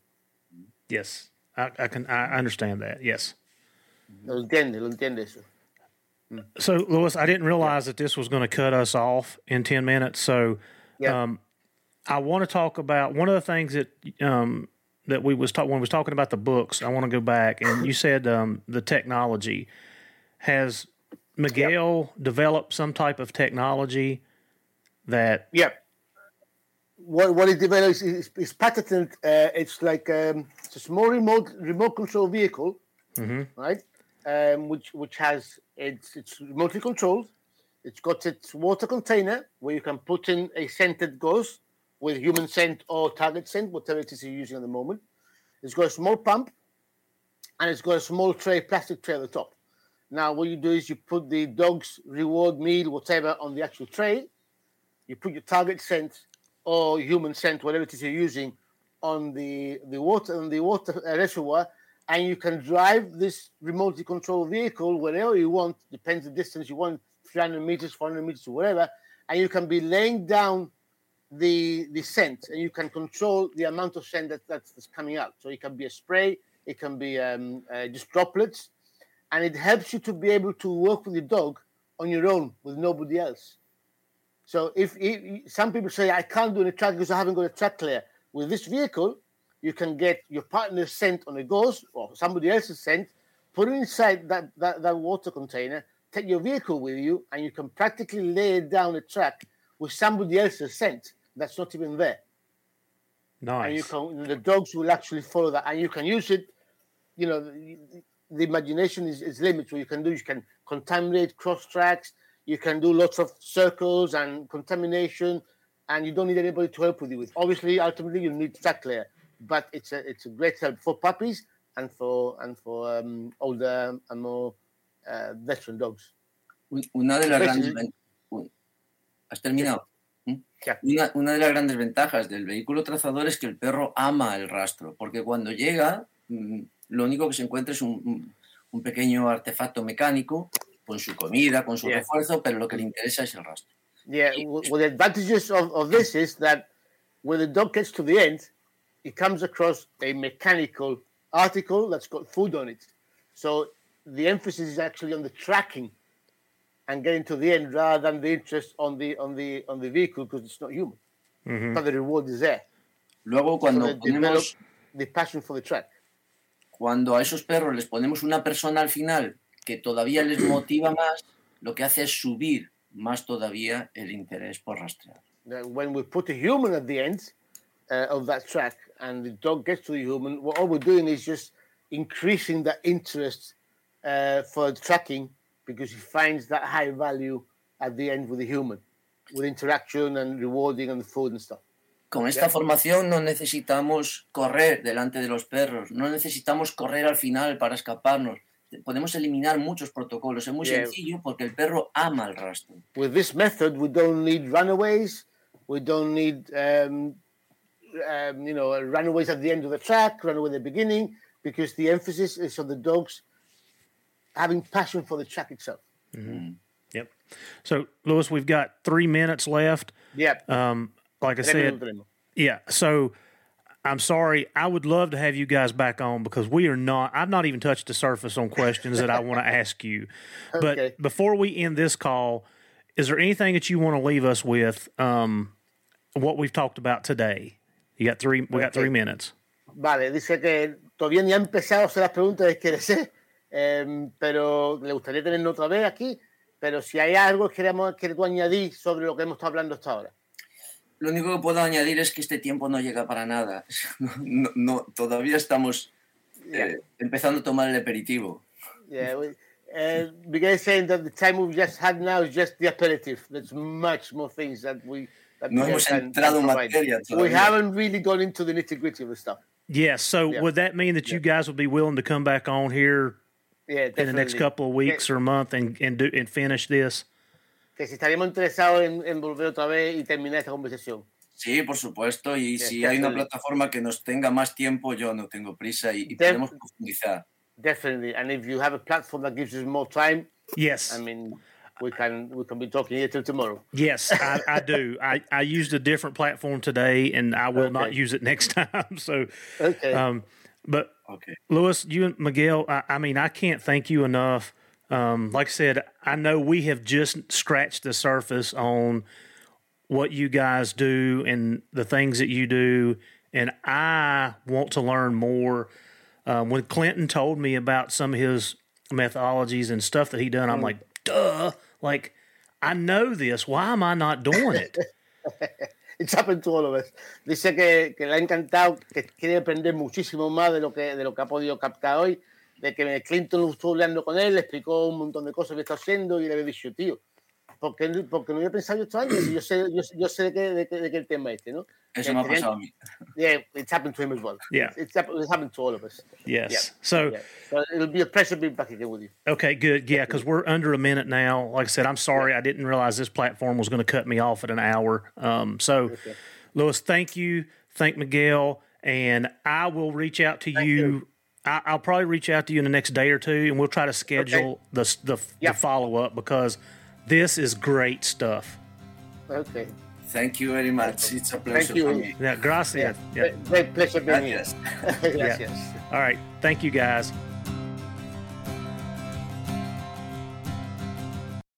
Speaker 1: Yes. I, I can I understand that. Yes.
Speaker 2: Lo entiende, lo entiende eso.
Speaker 1: So, Louis, I didn't realize that this was going to cut us off in 10 minutes. So,
Speaker 2: Yeah.
Speaker 1: um, I want to talk about one of the things that um, that we was talking when we was talking about the books. I want to go back and you said um, the technology has Miguel developed some type of technology that
Speaker 2: Yeah. What what it develops is, is patented. Uh, it's like um, it's a small remote remote control vehicle, right? Um, which which has it's it's remotely controlled. It's got its water container where you can put in a scented gauze with human scent or target scent, whatever it is you're using at the moment. It's got a small pump, and it's got a small tray, plastic tray at the top. Now, what you do is you put the dog's reward meal, whatever, on the actual tray. You put your target scent or human scent, whatever it is you're using, on the the water on the water uh, reservoir, and you can drive this remotely controlled vehicle wherever you want. Depends the distance you want, 300 meters, 400 meters, or whatever, and you can be laying down the the scent, and you can control the amount of scent that, that's, that's coming out. So it can be a spray, it can be um, uh, just droplets, and it helps you to be able to work with your dog on your own with nobody else. So if, some people say I can't do the track because I haven't got a track clear, with this vehicle, you can get your partner's scent on a ghost or somebody else's scent, put it inside that, that, that water container, take your vehicle with you, and you can practically lay down a track with somebody else's scent that's not even there. Nice. And you can the dogs will actually follow that, and you can use it. You know, the, the imagination is, is limited. What you can do, you can contaminate cross tracks. You can do lots of circles and contamination, and you don't need anybody to help with you. With obviously, ultimately, you need track clear, but it's a it's a great help for puppies and for and for um, older and more uh, veteran dogs.
Speaker 3: Un- Una de las grandes ¿Has terminado? ¿Mm?
Speaker 2: Ya.
Speaker 3: Una, una de las grandes ventajas del vehículo trazador es que el perro ama el rastro, porque cuando llega, mm, lo único que se encuentra es un- un pequeño artefacto mecánico con su comida, con su
Speaker 2: Yeah.
Speaker 3: refuerzo, pero lo que le interesa es el rastro.
Speaker 2: Yeah, well, the advantages of, of this is that when the dog gets to the end, it comes across a mechanical article that's got food on it. So the emphasis is actually on the tracking and getting to the end rather than the interest on the on the on the vehicle because it's not human.
Speaker 1: Mhm.
Speaker 2: But the reward is there.
Speaker 3: Luego,
Speaker 2: So
Speaker 3: cuando,
Speaker 2: they develop
Speaker 3: ponemos,
Speaker 2: the passion for the track.
Speaker 3: cuando a esos perros les ponemos una persona al final que todavía les motiva más, lo que hace es subir más todavía el interés por rastrear.
Speaker 2: When we put a human at the end uh, of that track and the dog gets to the human, what all we're doing is just increasing that interest uh, for tracking because he finds that high value at the end with the human, with interaction and rewarding and the food and stuff.
Speaker 3: Con esta formación no necesitamos correr delante de los perros, no necesitamos correr al final para escaparnos. Podemos eliminar muchos protocolos. Es muy
Speaker 2: Yeah.
Speaker 3: sencillo porque el perro ama el rastro.
Speaker 2: With this method, we don't need runaways. We don't need, um, um, you know, runaways at the end of the track, runaway at the beginning, because the emphasis is on the dogs having passion for the track itself.
Speaker 1: Yep. So, Louis, we've got three minutes left.
Speaker 2: Yeah.
Speaker 1: Um, like I said, yeah. So, I'm sorry. I would love to have you guys back on because we are not. I've not even touched the surface on questions that I want to ask you. But
Speaker 2: Okay.
Speaker 1: before we end this call, is there anything that you want to leave us with? Um, what we've talked about today. You got three. We got three minutes.
Speaker 2: Vale, dice que todavía ni ha empezado a hacer las preguntas que quiere hacer, em, pero le gustaría tenerlo otra vez aquí. Pero si hay algo que queremos que tú añadir sobre lo que hemos estado hablando hasta ahora.
Speaker 3: Lo único que puedo añadir es que este tiempo no llega para nada. No, no- todavía estamos eh, empezando a tomar el aperitivo.
Speaker 2: Yeah, we, uh, Miguel is saying that the time we've just had now is just the aperitif. There's much more things that we. That
Speaker 3: No hemos entrado en
Speaker 2: can provide.
Speaker 3: materia
Speaker 2: We haven't really gone into the nitty gritty of the stuff.
Speaker 1: Yes. So,
Speaker 2: Yeah.
Speaker 1: would that mean that you guys would be willing to come back on here
Speaker 2: Yeah,
Speaker 1: in the next couple of weeks or a month and and do and finish this?
Speaker 2: Que si estaríamos interesados en, en volver otra vez y terminar esta conversación.
Speaker 3: Sí, por supuesto. Y
Speaker 2: Yeah,
Speaker 3: si hay una
Speaker 2: definitely.
Speaker 3: plataforma que nos tenga más tiempo, yo no tengo prisa y, y
Speaker 2: Def-
Speaker 3: podemos profundizar.
Speaker 2: Definitely. And if you have a platform that gives us more time,
Speaker 1: Yes.
Speaker 2: I mean, we can we can be talking here till tomorrow.
Speaker 1: Yes, I, I do. I, I used a different platform today, and I will not use it next time. So,
Speaker 2: Okay.
Speaker 1: um, but
Speaker 3: Okay.
Speaker 1: Louis, you and Miguel, I, I mean, I can't thank you enough. Um, like I said, I know we have just scratched the surface on what you guys do and the things that you do, and I want to learn more. Um, when Clinton told me about some of his methodologies and stuff that he done, I'm like, duh. Like, I know this. Why am I not doing it?
Speaker 2: It's happened to all of us. Dice que, que le ha encantado, que quiere aprender muchísimo más de lo que, de lo que ha podido captar hoy, de que Clinton estuvo hablando con él, le explicó un montón de cosas que está haciendo y le había dicho, tío, porque, porque no había pensado yo estos años y yo sé, yo, yo sé de, qué, de, qué, de qué el tema este, ¿no?
Speaker 3: Eso me ha pasado a mí.
Speaker 2: Yeah, it's happened to him as well.
Speaker 1: Yeah.
Speaker 2: It's, happened, it's happened to all of us.
Speaker 1: Yes.
Speaker 2: Yeah.
Speaker 1: So,
Speaker 2: Yeah. So it'll be a pleasure being back again with you.
Speaker 1: okay, good. Yeah, because we're under a minute now. Like I said, I'm sorry. I didn't realize this platform was going to cut me off at an hour. Um, so, Louis, thank you. Thank Miguel. And I will reach out to you.
Speaker 2: you.
Speaker 1: I, I'll probably reach out to you in the next day or two, and we'll try to schedule the, the,
Speaker 2: Yeah.
Speaker 1: the follow up because this is great stuff.
Speaker 2: Okay.
Speaker 3: Thank you very much. It's a pleasure Thank
Speaker 2: you.
Speaker 3: for me.
Speaker 1: Yeah, gracias. Yeah.
Speaker 2: Great, great pleasure being here.
Speaker 3: Gracias.
Speaker 2: Gracias.
Speaker 1: All right. Thank you, guys.